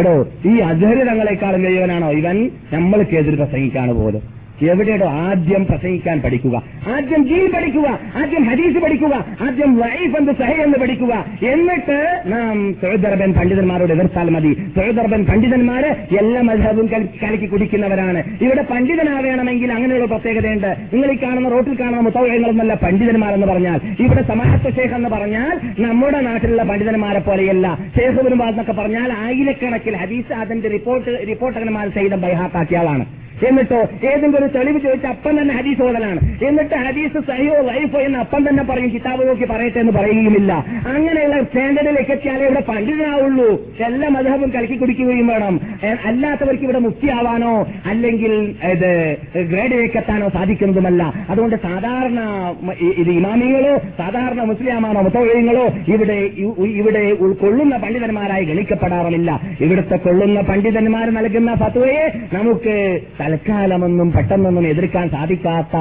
എടോ ഈ അജഹരിതങ്ങളെക്കാളും വലിയവനാണോ ഇവൻ നമ്മൾ നമ്മൾക്കെതിരെ പ്രസംഗിക്കാണ് പോലും. എവിടെയോ ആദ്യം പ്രസംഗിക്കാൻ പഠിക്കുക? ആദ്യം ജീൻ പഠിക്കുക ആദ്യം ഹദീസ് പഠിക്കുക ആദ്യം ലൈഫ് എന്ത് സഹ എന്ന് പഠിക്കുക. എന്നിട്ട് നാം തൊഴുദർബൻ പണ്ഡിതന്മാരോട് എതിർത്താൽ മതി. തൊഴുദർബൻ പണ്ഡിതന്മാര് എല്ലാ മധബും കലക്കി കുടിക്കുന്നവരാണ്. ഇവിടെ പണ്ഡിതനാവേണമെങ്കിൽ അങ്ങനെയുള്ള പ്രത്യേകതയുണ്ട്. നിങ്ങൾ ഈ കാണുന്ന റോട്ടിൽ കാണുന്ന മുത്തവഴങ്ങളൊന്നല്ല പണ്ഡിതന്മാരെന്ന് പറഞ്ഞാൽ. ഇവിടെ സമാഹത്വ ശേഖ എന്ന് പറഞ്ഞാൽ നമ്മുടെ നാട്ടിലുള്ള പണ്ഡിതന്മാരെ പോലെയല്ല. ഷേഖ് ബിനുബാസ് എന്നൊക്കെ പറഞ്ഞാൽ ആയിരക്കണക്കിൽ ഹദീസ് അതിന്റെ റിപ്പോർട്ട് റിപ്പോർട്ടകന്മാർ ചെയ്ത ബൈഹാത്താക്കിയ ആളാണ്. എന്നിട്ടോ ഏതെങ്കിലും ഒരു തെളിവ് ചോദിച്ച അപ്പം തന്നെ ഹദീസ് ഓടലാണ്. എന്നിട്ട് ഹദീസ് സഹിയോ ലൈഫോ എന്ന് അപ്പം തന്നെ പറയും കിതാബ് നോക്കി പറയട്ടെ എന്ന് പറയുകയുമില്ല. അങ്ങനെയുള്ള സ്റ്റാൻഡേർഡിലേക്ക് എത്തിയാലേ ഇവിടെ പണ്ഡിതനാവുള്ളൂ. എല്ലാ മധുഹബും കലക്കി കുടിക്കുകയും വേണം. അല്ലാത്തവർക്ക് ഇവിടെ മുക്തിയാവാനോ അല്ലെങ്കിൽ ഇത് ഗ്രേഡിലേക്ക് എത്താനോ സാധിക്കുന്നതുമല്ല. അതുകൊണ്ട് സാധാരണ ഇത് ഇമാമികളോ സാധാരണ മുസ്ലിമാണോ മുത്തവഴയങ്ങളോ ഇവിടെ ഇവിടെ കൊള്ളുന്ന പണ്ഡിതന്മാരായി ഗണിക്കപ്പെടാറില്ല ഇവിടുത്തെ കൊള്ളുന്ന പണ്ഡിതന്മാർ നൽകുന്ന ഫത്വയെ നമുക്ക് തൽക്കാലമൊന്നും പെട്ടെന്നൊന്നും എതിർക്കാൻ സാധിക്കാത്ത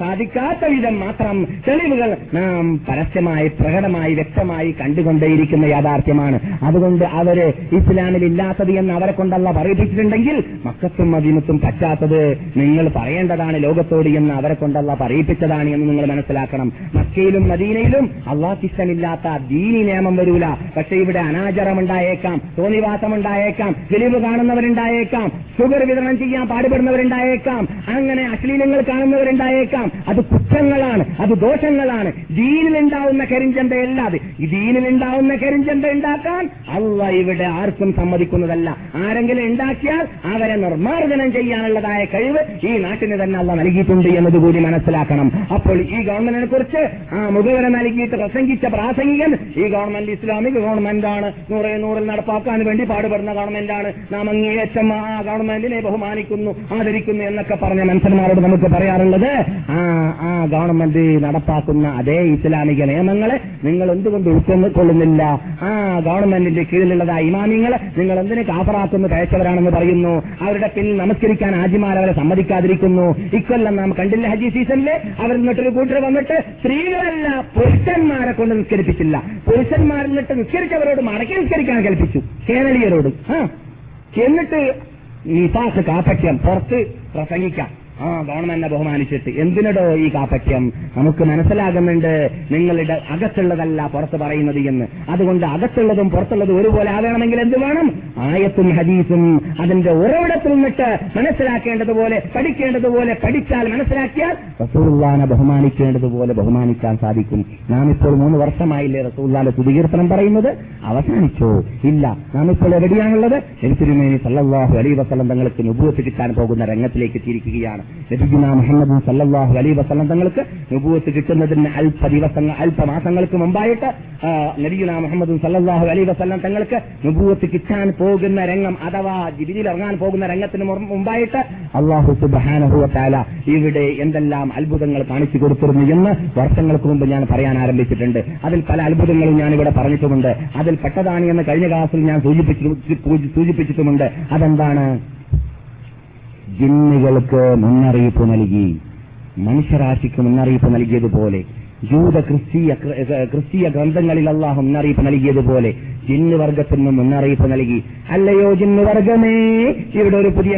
സാധിക്കാത്ത വിധം മാത്രം തെളിവുകൾ നാം പരസ്യമായി പ്രകടമായി വ്യക്തമായി കണ്ടുകൊണ്ടേയിരിക്കുന്ന യാഥാർത്ഥ്യമാണ്. അതുകൊണ്ട് അവർ ഇസ്ലാമിൽ ഇല്ലാത്തത് എന്ന് അവരെ കൊണ്ടല്ല പറയിപ്പിച്ചിട്ടുണ്ടെങ്കിൽ മക്കത്തും മദീനത്തും പറ്റാത്തത് നിങ്ങൾ പറയേണ്ടതാണ് ലോകത്തോട് എന്ന് അവരെ കൊണ്ടല്ല പറയിപ്പിച്ചതാണ് എന്ന് നിങ്ങൾ മനസ്സിലാക്കണം. മക്കയിലും മദീനയിലും അള്ളാഹ് ഇഷ്ടമില്ലാത്ത ദീനി നിയമം വരൂല. പക്ഷെ ഇവിടെ അനാചാരം ഉണ്ടായേക്കാം തോന്നിവാസം ഉണ്ടായേക്കാം തെളിവ് കാണുന്നവരുണ്ടായേക്കാം ഷുഗർ വിതരണം ചെയ്യാൻ പാടുപെടുന്നവരുണ്ടായേക്കാം. അങ്ങനെ അശ്ലീലങ്ങൾ കാണുന്നവരുണ്ടായേക്കാം. അത് കുറ്റങ്ങളാണ് അത് ദോഷങ്ങളാണ്. ദീനിലുണ്ടാവുന്ന കരിഞ്ചന്തയല്ല അത് ഈ ദീനിലുണ്ടാവുന്ന കരിഞ്ചന്ത ഉണ്ടാക്കാൻ അല്ല ഇവിടെ ആർക്കും സമ്മതിക്കുന്നതല്ല. ആരെങ്കിലും ഉണ്ടാക്കിയാൽ അവരെ നിർമ്മാർജനം ചെയ്യാനുള്ളതായ കഴിവ് ഈ നാട്ടിന് തന്നെ അല്ല നൽകിയിട്ടുണ്ട് എന്നതുകൂടി മനസ്സിലാക്കണം. അപ്പോൾ ഈ ഗവൺമെന്റിനെ കുറിച്ച് ആ മുഖവര നൽകിയിട്ട് പ്രസംഗിച്ച പ്രാസംഗികൻ ഈ ഗവൺമെന്റ് ഇസ്ലാമിക് ഗവൺമെന്റാണ്. നൂറെ നൂറിൽ നടപ്പാക്കാൻ വേണ്ടി പാടുപെടുന്ന ഗവൺമെന്റാണ്. നാം അങ്ങേയറ്റം ആ ഗവൺമെന്റിനെ ബഹുമാനിക്കുന്നു. ആദരിക്കുന്നു ആദരിക്കുന്നു എന്നൊക്കെ പറഞ്ഞ മനുഷ്യന്മാരോട് നമുക്ക് പറയാറുള്ളത് ആ ആ ഗവൺമെന്റ് നടപ്പാക്കുന്ന അതേ ഇസ്ലാമിക നിയമങ്ങളെ നിങ്ങൾ എന്തുകൊണ്ട് ഉൾക്കൊള്ളുന്നില്ല? ആ ഗവൺമെന്റിന്റെ കീഴിലുള്ളതായ ഇമാമിങ്ങളെ നിങ്ങൾ എന്തിന് കാപ്പറാക്കുന്നു കയച്ചവരാണെന്ന് പറയുന്നു? അവരുടെ പിന്നിൽ നമസ്കരിക്കാൻ ആജിമാർ അവരെ സമ്മതിക്കാതിരിക്കുന്നു. ഇക്കൊല്ലം നാം കണ്ടില്ല ഹജി സീസണിൽ? അവർ എന്നിട്ടൊരു കൂട്ടർ വന്നിട്ട് സ്ത്രീകളല്ല പുരുഷന്മാരെ കൊണ്ട് നിസ്കരിപ്പിച്ചില്ല. പുരുഷന്മാരിൽ നിന്നിട്ട് നിസ്കരിച്ചവരോട് മടക്കി നിസ്കരിക്കാൻ കൽപ്പിച്ചു. കേരളീയരോട്. എന്നിട്ട് നിസാസ് കാപ്പറ്റ്യം പുറത്ത് പ്രസംഗിക്കാം. ആ ഗവൺമെന്റിനെ ബഹുമാനിച്ചിട്ട്. എന്തിനടോ ഈ കാപ്പറ്റ്യം നമുക്ക് മനസ്സിലാകുന്നുണ്ട് നിങ്ങളുടെ അകത്തുള്ളതല്ല പുറത്ത് പറയുന്നത് എന്ന്. അതുകൊണ്ട് അകത്തുള്ളതും പുറത്തുള്ളതും ഒരുപോലെ ആകണമെങ്കിൽ എന്ത് വേണം? ആയത്തും ഹദീസും അതിന്റെ ഉറവിടത്തിൽ നിന്നിട്ട് മനസ്സിലാക്കേണ്ടതുപോലെ പഠിക്കേണ്ടതുപോലെ പഠിച്ചാൽ മനസ്സിലാക്കിയാൽ റസൂള്ളാനെ ബഹുമാനിക്കേണ്ടതുപോലെ ബഹുമാനിക്കാൻ സാധിക്കും. നാം ഇപ്പോൾ മൂന്ന് വർഷമായില്ലേ റസൂള്ളാന്റെ തുതികീർത്തനം പറയുന്നത്? അവസാനിച്ചോ. ഇല്ല. നാം ഇപ്പോൾ എവിടെയാണുള്ളത്? തിരുമേനി സല്ലാഹു അലൈ വസല്ലം തങ്ങൾക്ക് നുബൂത്ത് കിട്ടാൻ പോകുന്ന രംഗത്തിലേക്ക് എത്തിയിരിക്കുകയാണ്. നബിഗുന മുഹമ്മദ് സല്ലാഹു അലൈ വസ്ലം തങ്ങൾക്ക് നുപൂത്ത് കിട്ടുന്നതിന് അല്പ ദിവസങ്ങൾ അല്പ മാസങ്ങൾക്ക് മുമ്പായിട്ട് നബിയുന മുഹമ്മദ് സല്ലല്ലാഹു അലൈ വസ്ലം തങ്ങൾക്ക് നുപൂത്ത് കിട്ടാൻ പോകുന്ന രംഗം അഥവാ ജിബിലിൽ ഇറങ്ങാൻ പോകുന്ന രംഗത്തിന് മുമ്പായിട്ട് അള്ളാഹു സുബാനഹുല ഇവിടെ എന്തെല്ലാം അത്ഭുതങ്ങൾ കാണിച്ചു കൊടുത്തിരുന്നു എന്ന് വർഷങ്ങൾക്ക് മുമ്പ് ഞാൻ പറയാൻ ആരംഭിച്ചിട്ടുണ്ട്. അതിൽ പല അത്ഭുതങ്ങളും ഞാൻ ഇവിടെ പറഞ്ഞിട്ടുമുണ്ട്. അതിൽ പെട്ടതാണ് എന്ന് കഴിഞ്ഞ ക്ലാസ്സിൽ ഞാൻ സൂചിപ്പിച്ചു സൂചിപ്പിച്ചിട്ടുമുണ്ട്. അതെന്താണ്? ജിന്നുകൾക്ക് മുന്നറിയിപ്പ് നൽകി മനുഷ്യരാശിക്ക് മുന്നറിയിപ്പ് നൽകിയതുപോലെ ജൂത ക്രിസ്തീയ ക്രിസ്തീയ ഗ്രന്ഥങ്ങളിൽ അള്ളാഹു മുന്നറിയിപ്പ് നൽകിയതുപോലെ ജിന്നുവർഗത്തിൽ നിന്നും മുന്നറിയിപ്പ് നൽകി. അല്ലയോ ജിന്നുവർഗമേ ഇവിടെ ഒരു പുതിയ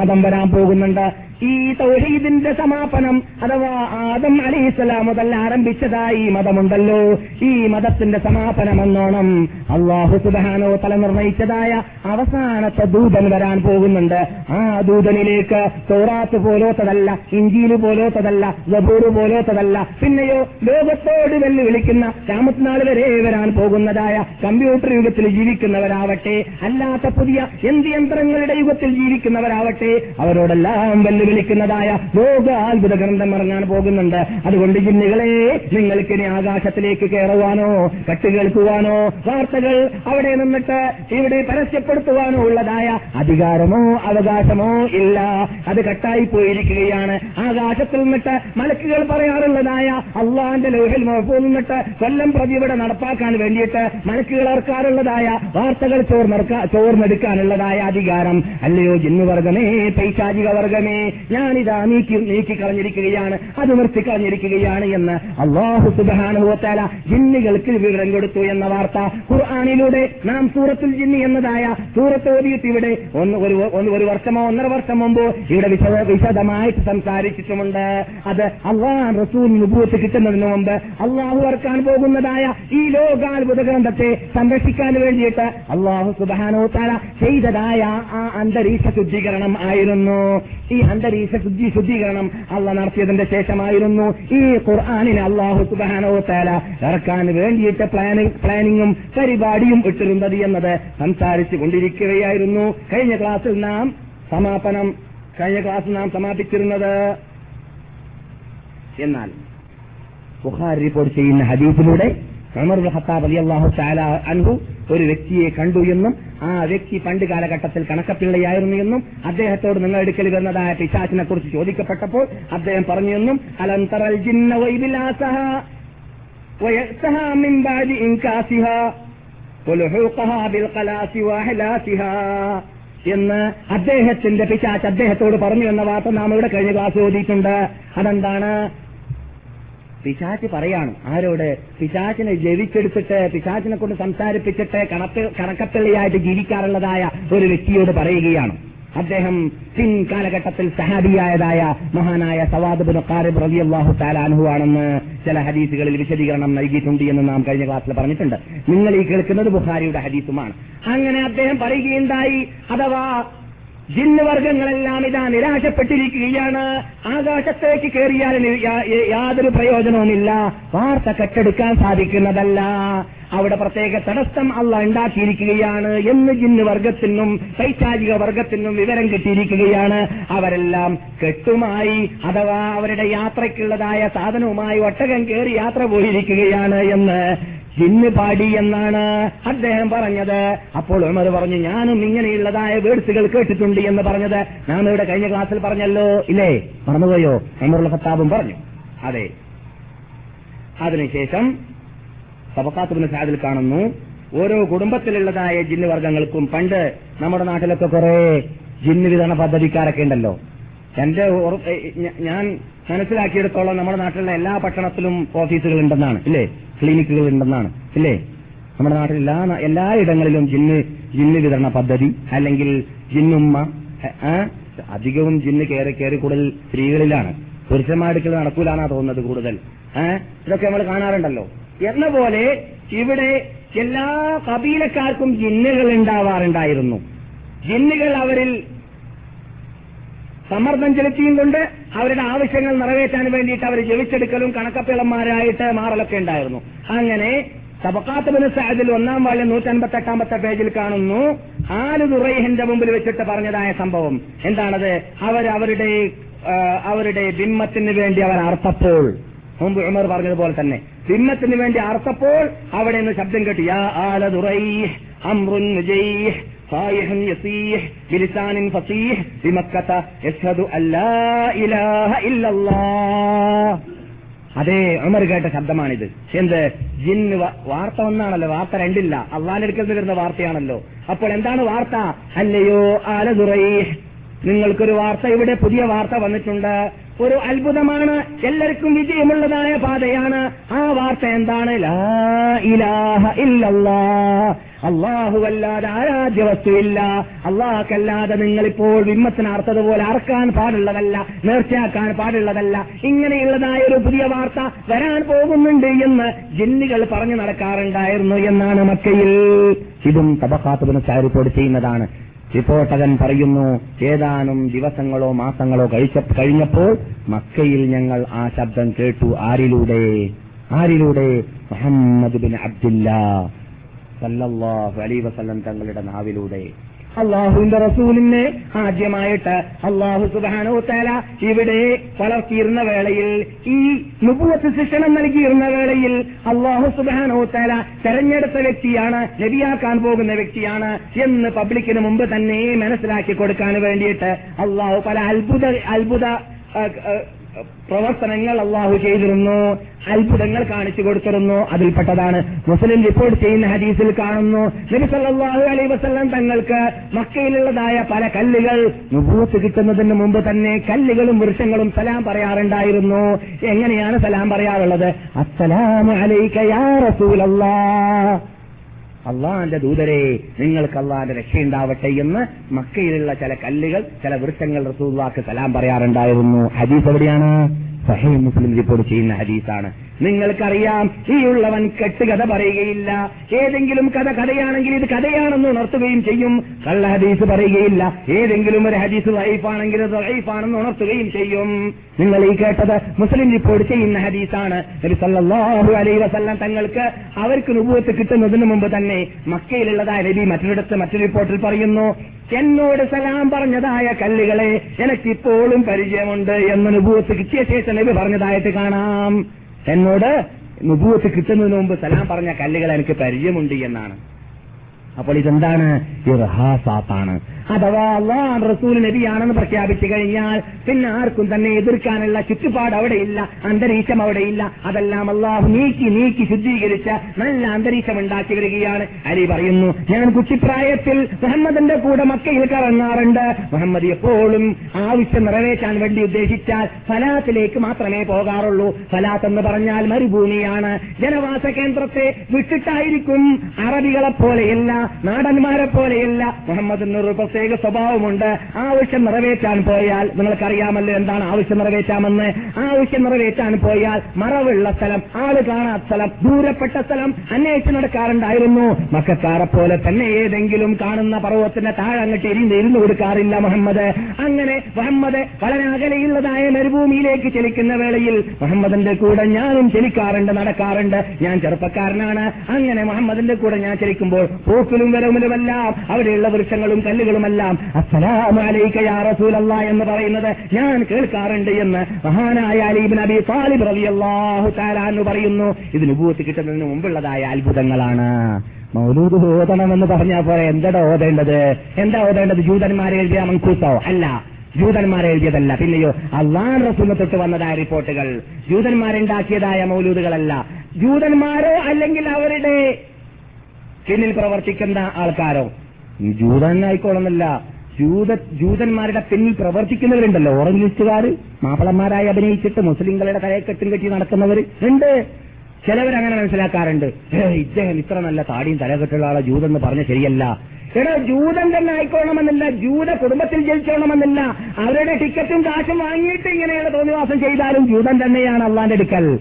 മതം വരാൻ പോകുന്നുണ്ട്. ഈ തൗഹീദിന്റെ സമാപനം അഥവാ ആദം അലിസ്ലാം മുതൽ ആരംഭിച്ചതായി മതമുണ്ടല്ലോ. ഈ മതത്തിന്റെ സമാപനം എന്നോണം അള്ളാഹു സുബാനോ തല നിർണയിച്ചതായ അവസാനത്തെ ദൂതൻ വരാൻ പോകുന്നുണ്ട്. ആ ദൂതനിലേക്ക് തോറാത്ത് പോലോത്തതല്ല ഇഞ്ചിയിൽ പോലോത്തതല്ല ജബൂർ പോലോത്തതല്ല പിന്നെയോ ലോകത്തോട് വെല്ലു വിളിക്കുന്ന രാമത്തിനാൾ വരെ വരാൻ പോകുന്നതായ കമ്പ്യൂട്ടർ യുഗത്തിൽ ജീവിക്കുന്നവരാവട്ടെ അല്ലാത്ത പുതിയ എന്ത് യന്ത്രങ്ങളുടെ യുഗത്തിൽ ജീവിക്കുന്നവരാവട്ടെ അവരോടെല്ലാം വെല്ലുവിളിക്കുന്നതായ ലോക അത്ഭുത ഗ്രന്ഥം ഇറങ്ങാൻ പോകുന്നുണ്ട്. അതുകൊണ്ട് ജിന്നുകളെ നിങ്ങൾക്ക് ഇനി ആകാശത്തിലേക്ക് കയറുവാനോ കട്ടുകേൾക്കുവാനോ വാർത്തകൾ അവിടെ നിന്നിട്ട് ഇവിടെ പരസ്യപ്പെടുത്തുവാനോ ഉള്ളതായ അധികാരമോ അവകാശമോ ഇല്ല. അത് കട്ടായി പോയിരിക്കുകയാണ്. ആകാശത്തിൽ നിന്നിട്ട് മലക്കുകൾ പറയാറുള്ളതായ അള്ളാന്റെ ലോഹിൽ മുഴപ്പിൽ നിന്നിട്ട് കൊല്ലം പ്രതി നടപ്പാക്കാൻ വേണ്ടിയിട്ട് മലക്കുകൾ വളർക്കാറുള്ളതായ വാർത്തകൾ ചോർന്നെടുക്ക ചോർന്നെടുക്കാനുള്ളതായ അധികാരം. അല്ലയോ ജിന്നുവർഗമേ പൈശാചിക വർഗമേ ഞാനിതാ നീക്കി കളഞ്ഞിരിക്കുകയാണ് അത് നിർത്തിക്കളഞ്ഞിരിക്കുകയാണ് എന്ന് അള്ളാഹു സുബാനുഭവത്താല ജിന്നുകൾക്ക് വിവരം കൊടുത്തു എന്ന വാർത്ത ഖുർആാനിലൂടെ നാം സൂറത്തുൽ ജിന്നി എന്നതായ സൂറത്ത് ഓതിയിട്ട് ഇവിടെ ഒന്ന് ഒരു വർഷമോ ഒന്നര വർഷം മുമ്പ് ഇവിടെ വിശദ വിശദമായിട്ട് സംസാരിച്ചിട്ടുമുണ്ട്. അത് അള്ളാഹ് റസൂൽ നുബൂത്ത് കിട്ടുന്നതിന് മുമ്പ് അള്ളാഹു ഇറക്കാൻ പോകുന്നതായ ഈ ലോകാത്ഭുത ഗ്രന്ഥത്തെ സംരക്ഷിക്കാൻ വേണ്ടിയിട്ട് അള്ളാഹു സുബാനോ താല ചെയ്തതായ ആ അന്തരീക്ഷ ശുദ്ധീകരണം ആയിരുന്നു. ഈ അന്തരീക്ഷ ശുദ്ധി ശുദ്ധീകരണം അള്ള നടത്തിയതിന്റെ ശേഷമായിരുന്നു ഈ ഖുർആാനിന് അള്ളാഹു സുബാനോ താല ഇറക്കാൻ വേണ്ടിയിട്ട് പ്ലാനിംഗ് പ്ലാനിങ്ങും പരിപാടിയും ഇട്ടിരുന്നത് എന്നത് സംസാരിച്ചു കൊണ്ടിരിക്കുകയായിരുന്നു. കഴിഞ്ഞ ക്ലാസ്സിൽ നാം സമാപനം കഴിഞ്ഞ ക്ലാസ് നാം സമാപിച്ചിരുന്നത്. എന്നാൽ ബുഖാരി റിപ്പോർട്ട് ചെയ്യുന്ന ഹദീഫിലൂടെ ഉമർ ഹത്താബ് അലി അള്ളാഹു ചാല അൻഹു ഒരു വ്യക്തിയെ കണ്ടു എന്നും ആ വ്യക്തി പണ്ട് കാലഘട്ടത്തിൽ കണക്കപ്പിള്ളയായിരുന്നു എന്നും അദ്ദേഹത്തോട് നിങ്ങൾ എടുക്കൽ വരുന്നതായ പിശാസിനെ കുറിച്ച് ചോദിക്കപ്പെട്ടപ്പോൾ അദ്ദേഹം പറഞ്ഞു എന്നും എന്ന് അദ്ദേഹത്തിന്റെ പിശാച്ച് അദ്ദേഹത്തോട് പറഞ്ഞു എന്ന വാർത്ത നാം ഇവിടെ കഴിഞ്ഞ ക്ലാസ് ഓതിയിട്ടുണ്ട്. അതെന്താണ്? പിശാച്ച് പറയാണ്. ആരോട്? പിശാച്ചിനെ ജവിച്ചെടുത്തിട്ട് പിശാച്ചിനെ കൊണ്ട് സംസാരിപ്പിച്ചിട്ട് കണക്ക് കണക്കപ്പിള്ളിയായിട്ട് ജീവിക്കാറുള്ളതായ ഒരു വ്യക്തിയോട് പറയുകയാണ്. അദ്ദേഹം സിൻ കാലഘട്ടത്തിൽ സഹാബിയായതായ മഹാനായ സവാദ് ഖാരിബ് റളിയല്ലാഹു താലാൻഹു ആണെന്ന് ചില ഹദീസുകളിൽ വിശദീകരണം നൽകിയിട്ടുണ്ട് എന്ന് നാം കഴിഞ്ഞ ക്ലാസ്സിൽ പറഞ്ഞിട്ടുണ്ട്. നിങ്ങൾ ഈ കേൾക്കുന്നത് ബുഹാരിയുടെ ഹദീസുമാണ്. അങ്ങനെ അദ്ദേഹം പറയുകയുണ്ടായി. അഥവാ ജിന്നുവർഗങ്ങളെല്ലാം ഇതാ നിരാശപ്പെട്ടിരിക്കുകയാണ്. ആകാശത്തേക്ക് കയറിയാൽ യാതൊരു പ്രയോജനവുമില്ല. വാർത്ത കെട്ടെടുക്കാൻ സാധിക്കുന്നതല്ല. അവിടെ പ്രത്യേക തടസ്സം അല്ല ഉണ്ടാക്കിയിരിക്കുകയാണ് എന്ന് ജിന്ന് വർഗത്തിനും പൈശാചിക വർഗത്തിനും വിവരം കിട്ടിയിരിക്കുകയാണ്. അവരെല്ലാം കെട്ടുമായി അഥവാ അവരുടെ യാത്രയ്ക്കുള്ളതായ സാധനവുമായി ഒട്ടകം കയറി യാത്ര പോയിരിക്കുകയാണ് എന്ന് ജിന്ന് പാടി എന്നാണ് അദ്ദേഹം പറഞ്ഞത്. അപ്പോൾ ഉമർ പറഞ്ഞു ഞാനും ഇങ്ങനെയുള്ളതായ വേഡ്സുകൾ കേട്ടിട്ടുണ്ട് എന്ന് പറഞ്ഞത്. ഞാൻ ഇവിടെ കഴിഞ്ഞ ക്ലാസ്സിൽ പറഞ്ഞല്ലോ ഇല്ലേ? മറന്നുപോയോ? ഉമറുൽ ഖത്താബും പറഞ്ഞു. അതെ. അതിനുശേഷം സബക്കാത്തുബിന് സാദിൽ കാണുന്നു ഓരോ കുടുംബത്തിലുള്ളതായ ജിന്ന് വർഗങ്ങൾക്കും പണ്ട് നമ്മുടെ നാട്ടിലൊക്കെ കുറെ ജിന്ന് വിതരണ പദ്ധതിക്കാരൊക്കെ ഉണ്ടല്ലോ. എന്റെ ഞാൻ മനസ്സിലാക്കിയെടുത്തോളം നമ്മുടെ നാട്ടിലുള്ള എല്ലാ പട്ടണത്തിലും ഓഫീസുകൾ ഉണ്ടെന്നാണ് ഇല്ലേ? ക്ലിനിക്കുകൾ ഉണ്ടെന്നാണ് ഇല്ലേ? നമ്മുടെ നാട്ടിൽ എല്ലാ എല്ലാ എല്ലായിടങ്ങളിലും ജിന്ന് ജിന്ന് വിതരണ പദ്ധതി അല്ലെങ്കിൽ ജിന്നുമ്മ അധികവും ജിന്ന് കയറി കയറി കൂടുതൽ സ്ത്രീകളിലാണ്. പുരുഷന്മാർക്ക് നടക്കൂലാണാ തോന്നുന്നത് കൂടുതൽ. ഇതൊക്കെ നമ്മൾ കാണാറുണ്ടല്ലോ. എന്ന പോലെ ഇവിടെ എല്ലാ കബീലക്കാർക്കും ജിന്നുകൾ ഉണ്ടാവാറുണ്ടായിരുന്നു. ജിന്നുകൾ അവരിൽ സമ്മർദ്ദം ചെലുത്തിയും കൊണ്ട് അവരുടെ ആവശ്യങ്ങൾ നിറവേറ്റാൻ വേണ്ടിയിട്ട് അവർ ജവിച്ചെടുക്കലും കണക്കപ്പിളന്മാരായിട്ട് മാറലൊക്കെ ഉണ്ടായിരുന്നു. അങ്ങനെ സബക്കാത്തുബിന് മനസ്സായതിൽ ഒന്നാം വാഴ നൂറ്റൻപത്തി എട്ടാമത്തെ പേജിൽ കാണുന്നു ആൽ ദുറൈഹിന്റെ മുമ്പിൽ വെച്ചിട്ട് പറഞ്ഞതായ സംഭവം. എന്താണത്? അവർ അവരുടെ അവരുടെ ബിംബത്തിന് വേണ്ടി അവർ അർത്ഥപ്പോൾ മുമ്പ് ഉമർ പറഞ്ഞതുപോലെ തന്നെ. ബിംബത്തിന് വേണ്ടി അർത്ഥപ്പോൾ അവിടെ നിന്ന് ശബ്ദം കേട്ടു യാ ആല ദുറൈഹ് അമ്രുൻ മുജൈഹ് صايح يصيح بلسان فصيح بمكة يشهد أن لا إله إلا الله അതെ ഉമർ കേട്ട ശബ്ദമാണിത് എന്ത് ജിന്ന് വ- വാർത്ത ഒന്നാണല്ലോ വാർത്ത രണ്ടില്ല അള്ളാന്റെ അടുക്കൽ നിന്ന് വരുന്ന വാർത്തയാണല്ലോ അപ്പോൾ എന്താണ് വാർത്ത അല്ലയോ ആലതുറൈ നിങ്ങൾക്കൊരു വാർത്ത ഇവിടെ പുതിയ വാർത്ത വന്നിട്ടുണ്ട് ഒരു അത്ഭുതമാണ്. എല്ലാവർക്കും വിജയമുള്ളതായ പാതയാണ്. ആ വാർത്ത എന്താണ്? ഇലാഹ ഇല്ലല്ലാ അള്ളാഹുവല്ലാതെ ആരാധ്യ വസ്തുവില്ല അള്ളാഹക്കല്ലാതെ നിങ്ങളിപ്പോൾ വിമ്മത്തിനാർത്തതുപോലെ അറക്കാൻ പാടുള്ളതല്ല നേർച്ചയാക്കാൻ പാടുള്ളതല്ല. ഇങ്ങനെയുള്ളതായ ഒരു പുതിയ വാർത്ത വരാൻ പോകുന്നുണ്ട് എന്ന് ജിന്നുകൾ പറഞ്ഞു നടക്കാറുണ്ടായിരുന്നു എന്നാണ് മക്കയിൽ. ഇതും തബക്കാത്തുബിന് ചാരിപ്പോട് ചെയ്യുന്നതാണ്. റിപ്പോർട്ടകൻ പറയുന്നു ഏതാനും ദിവസങ്ങളോ മാസങ്ങളോ കഴിച്ച കഴിഞ്ഞപ്പോൾ മക്കയിൽ ഞങ്ങൾ ആ ശബ്ദം കേട്ടു. ആരിലൂടെ? ആരിലൂടെ? Muhammad bin Abdullah. സല്ലല്ലാഹു അലൈഹി വസല്ലം തങ്ങളുടെ നാവിലൂടെ. അള്ളാഹുവിന്റെ റസൂലിനെ ആദ്യമായിട്ട് അള്ളാഹു സുബാനോ തല ഇവിടെ വളർത്തിയിരുന്ന വേളയിൽ ഈ നുപുവത്ത് ശിക്ഷണം നൽകിയിരുന്ന വേളയിൽ അള്ളാഹു സുബാനോ തല തെരഞ്ഞെടുത്ത വ്യക്തിയാണ് ലഭിയാക്കാൻ പോകുന്ന വ്യക്തിയാണ് എന്ന് പബ്ലിക്കിന് മുമ്പ് തന്നെ മനസ്സിലാക്കി കൊടുക്കാൻ വേണ്ടിയിട്ട് അള്ളാഹു പല അത്ഭുത അത്ഭുത പ്രവർത്തനങ്ങൾ അള്ളാഹു ചെയ്തിരുന്നു അത്ഭുതങ്ങൾ കാണിച്ചു കൊടുത്തിരുന്നു. അതിൽപ്പെട്ടതാണ് മുസ്ലിം റിപ്പോർട്ട് ചെയ്യുന്ന ഹദീസിൽ കാണുന്നു നബി സല്ലല്ലാഹു അലൈഹി വസല്ലം തങ്ങൾക്ക് മക്കയിലുള്ളതായ പല കല്ലുകൾ നുബൂത്ത് കിട്ടുന്നതിന് മുമ്പ് തന്നെ കല്ലുകളും വൃക്ഷങ്ങളും സലാം പറയാറുണ്ടായിരുന്നു. എങ്ങനെയാണ് സലാം പറയാറുള്ളത്? അസ്സലാമു അലൈക്കയാ റസൂലല്ലാ. അള്ളാന്റെ ദൂതരെ നിങ്ങൾക്ക് അള്ളാന്റെ രക്ഷയുണ്ടാവട്ടെ എന്ന് മക്കയിലുള്ള ചില കല്ലുകൾ ചില വൃക്ഷങ്ങൾ റസൂള്ളാക്ക് സലാം പറയാറുണ്ടായിരുന്നു. ഹദീസ് എവിടെയാണ്? സഹേ മുസ്ലിം റിപ്പോർട്ട് ചെയ്യുന്ന ഹദീസാണ്. നിങ്ങൾക്കറിയാം ഈ ഉള്ളവൻ കെട്ടുകഥ പറയുകയില്ല. ഏതെങ്കിലും കഥ കഥയാണെങ്കിൽ ഇത് കഥയാണെന്ന് ഉണർത്തുകയും ചെയ്യും. കള്ള ഹദീസ് പറയുകയില്ല. ഏതെങ്കിലും ഒരു ഹദീസ് വൈഫാണെങ്കിൽ അത് വൈഫാണെന്ന് ഉണർത്തുകയും ചെയ്യും. നിങ്ങൾ ഈ കേട്ടത് മുസ്ലിം റിപ്പോർട്ട് ചെയ്യുന്ന ഹദീസാണ്. നബി സല്ലല്ലാഹു അലൈഹി വസല്ലം തങ്ങൾക്ക് അവർക്ക് രൂപത്ത് കിട്ടുന്നതിന് മുമ്പ് തന്നെ മക്കയിലുള്ളതായ നബി മറ്റൊരിടത്ത് മറ്റൊരു റിപ്പോർട്ടിൽ പറയുന്നു എന്നോട് സലാം പറഞ്ഞതായ കല്ലുകളെ എനിക്കിപ്പോഴും പരിചയമുണ്ട് എന്ന് നുബൂവത്ത് കിട്ടിയ ശേഷം നബി പറഞ്ഞതായിട്ട് കാണാം. എന്നോട് നുബൂവത്ത് കിട്ടുന്നതിന് മുമ്പ് സലാം പറഞ്ഞ കല്ലുകൾ എനിക്ക് പരിചയമുണ്ട് എന്നാണ്. അപ്പോൾ ഇതെന്താണ്? ഇർഹാസാത്താണ്. അഥവാ അള്ളാഹ് റസൂൽ നബിയാണെന്ന് പ്രഖ്യാപിച്ചു കഴിഞ്ഞാൽ പിന്നെ ആർക്കും തന്നെ എതിർക്കാനുള്ള ചുറ്റുപാട് അവിടെയില്ല അന്തരീക്ഷം അവിടെയില്ല. അതെല്ലാം അള്ളാഹു നീക്കി നീക്കി ശുദ്ധീകരിച്ച നല്ല അന്തരീക്ഷം ഉണ്ടാക്കി വരികയാണ്. അലി പറയുന്നു ഞാൻ കുട്ടിപ്രായത്തിൽ മുഹമ്മദിന്റെ കൂടെ മക്കയിൽ കറങ്ങാറുണ്ട്. മുഹമ്മദ് എപ്പോഴും ആവശ്യം നിറവേറ്റാൻ വേണ്ടി ഉദ്ദേശിച്ചാൽ ഫലാത്തിലേക്ക് മാത്രമേ പോകാറുള്ളൂ. ഫലാത്ത് എന്ന് പറഞ്ഞാൽ മരുഭൂമിയാണ്. ജനവാസ കേന്ദ്രത്തെ വിട്ടിട്ടായിരിക്കും അറബികളെ പോലെയല്ല നാടന്മാരെ പോലെയല്ല മുഹമ്മദിനൊരു പ്രത്യേക സ്വഭാവമുണ്ട്. ആവശ്യം നിറവേറ്റാൻ പോയാൽ നിങ്ങൾക്കറിയാമല്ലോ എന്താണ് ആവശ്യം നിറവേറ്റാമെന്ന്. ആവശ്യം നിറവേറ്റാൻ പോയാൽ മറവുള്ള സ്ഥലം ആൾ കാണാത്ത സ്ഥലം ദൂരപ്പെട്ട സ്ഥലം അന്വേഷിച്ച് നടക്കാറുണ്ടായിരുന്നു മക്കാരെ പോലെ തന്നെ ഏതെങ്കിലും കാണുന്ന പർവത്തിന്റെ താഴെ അങ്ങോട്ട് എരിഞ്ഞ് ഇരുന്ന് കൊടുക്കാറില്ല മുഹമ്മദ്. അങ്ങനെ മുഹമ്മദ് വളരെ അകലെയുള്ളതായ മരുഭൂമിയിലേക്ക് ചലിക്കുന്ന വേളയിൽ മുഹമ്മദിന്റെ കൂടെ ഞാനും ചലിക്കാറുണ്ട് നടക്കാറുണ്ട്. ഞാൻ ചെറുപ്പക്കാരനാണ്. അങ്ങനെ മുഹമ്മദിന്റെ കൂടെ ഞാൻ ചലിക്കുമ്പോൾ പൂക്കിലും വരവുമിലുമെല്ലാം അവിടെയുള്ള വൃക്ഷങ്ങളും കല്ലുകളുമെല്ലാം അസ്സലാമലൈക യാ റസൂലല്ലാ എന്ന് പറയുന്നത് ഞാൻ കേൾക്കാറുണ്ട് എന്ന് മഹാനായ അലീബിൻ അബി താലിബ് റളിയല്ലാഹു അള്ളാഹു പറയുന്നു. ഇത് നുബൂത്ത് കിട്ടുന്നതിന് മുമ്പുള്ളതായ അത്ഭുതങ്ങളാണ്. മൗലൂദ് ഓതണം എന്ന് പറഞ്ഞാൽ പോലെ എന്താ ഓതേണ്ടത്? എന്താ ഓതേണ്ടത്? ജൂതന്മാരെ എഴുതിയ മങ്കൂത്തോ അല്ല ജൂതന്മാരെ എഴുതിയതല്ല. പിന്നെയോ അള്ളാൻ റസൂലിനെ തൊട്ട് വന്നതായ റിപ്പോർട്ടുകൾ. ജൂതന്മാരുണ്ടാക്കിയതായ മൗലൂദുകളല്ല. ജൂതന്മാരോ അല്ലെങ്കിൽ അവരുടെ പിന്നിൽ പ്രവർത്തിക്കുന്ന ആൾക്കാരോ? ജൂതനായിക്കോളന്നില്ല ജൂത ജൂതന്മാരുടെ പിന്നിൽ പ്രവർത്തിക്കുന്നവരുണ്ടല്ലോ. ഓറഞ്ച് ലിസ്റ്റുകാർ മാപ്പിളന്മാരായി അഭിനയിച്ചിട്ട് മുസ്ലിങ്ങളുടെ തലയെക്കെട്ടും കെട്ടി നടക്കുന്നവർ ഉണ്ട്. ചിലവരങ്ങനെ മനസ്സിലാക്കാറുണ്ട്. "ഏ, ഇദ്ദേഹം ഇത്ര നല്ല താടിയും തലകെട്ടുള്ള ആളെ ജൂതെന്ന് പറഞ്ഞ ശരിയല്ല. എടാ ജൂതൻ തന്നെ ആയിക്കോണമെന്നില്ല ജൂത കുടുംബത്തിൽ ജയിച്ചോണമെന്നില്ല അവരുടെ ടിക്കറ്റും കാശും വാങ്ങിയിട്ട് ഇങ്ങനെയുള്ള തോന്നിവാസം ചെയ്താലും ജൂതൻ തന്നെയാണ് അള്ളാന്റെ അടുക്കൽ.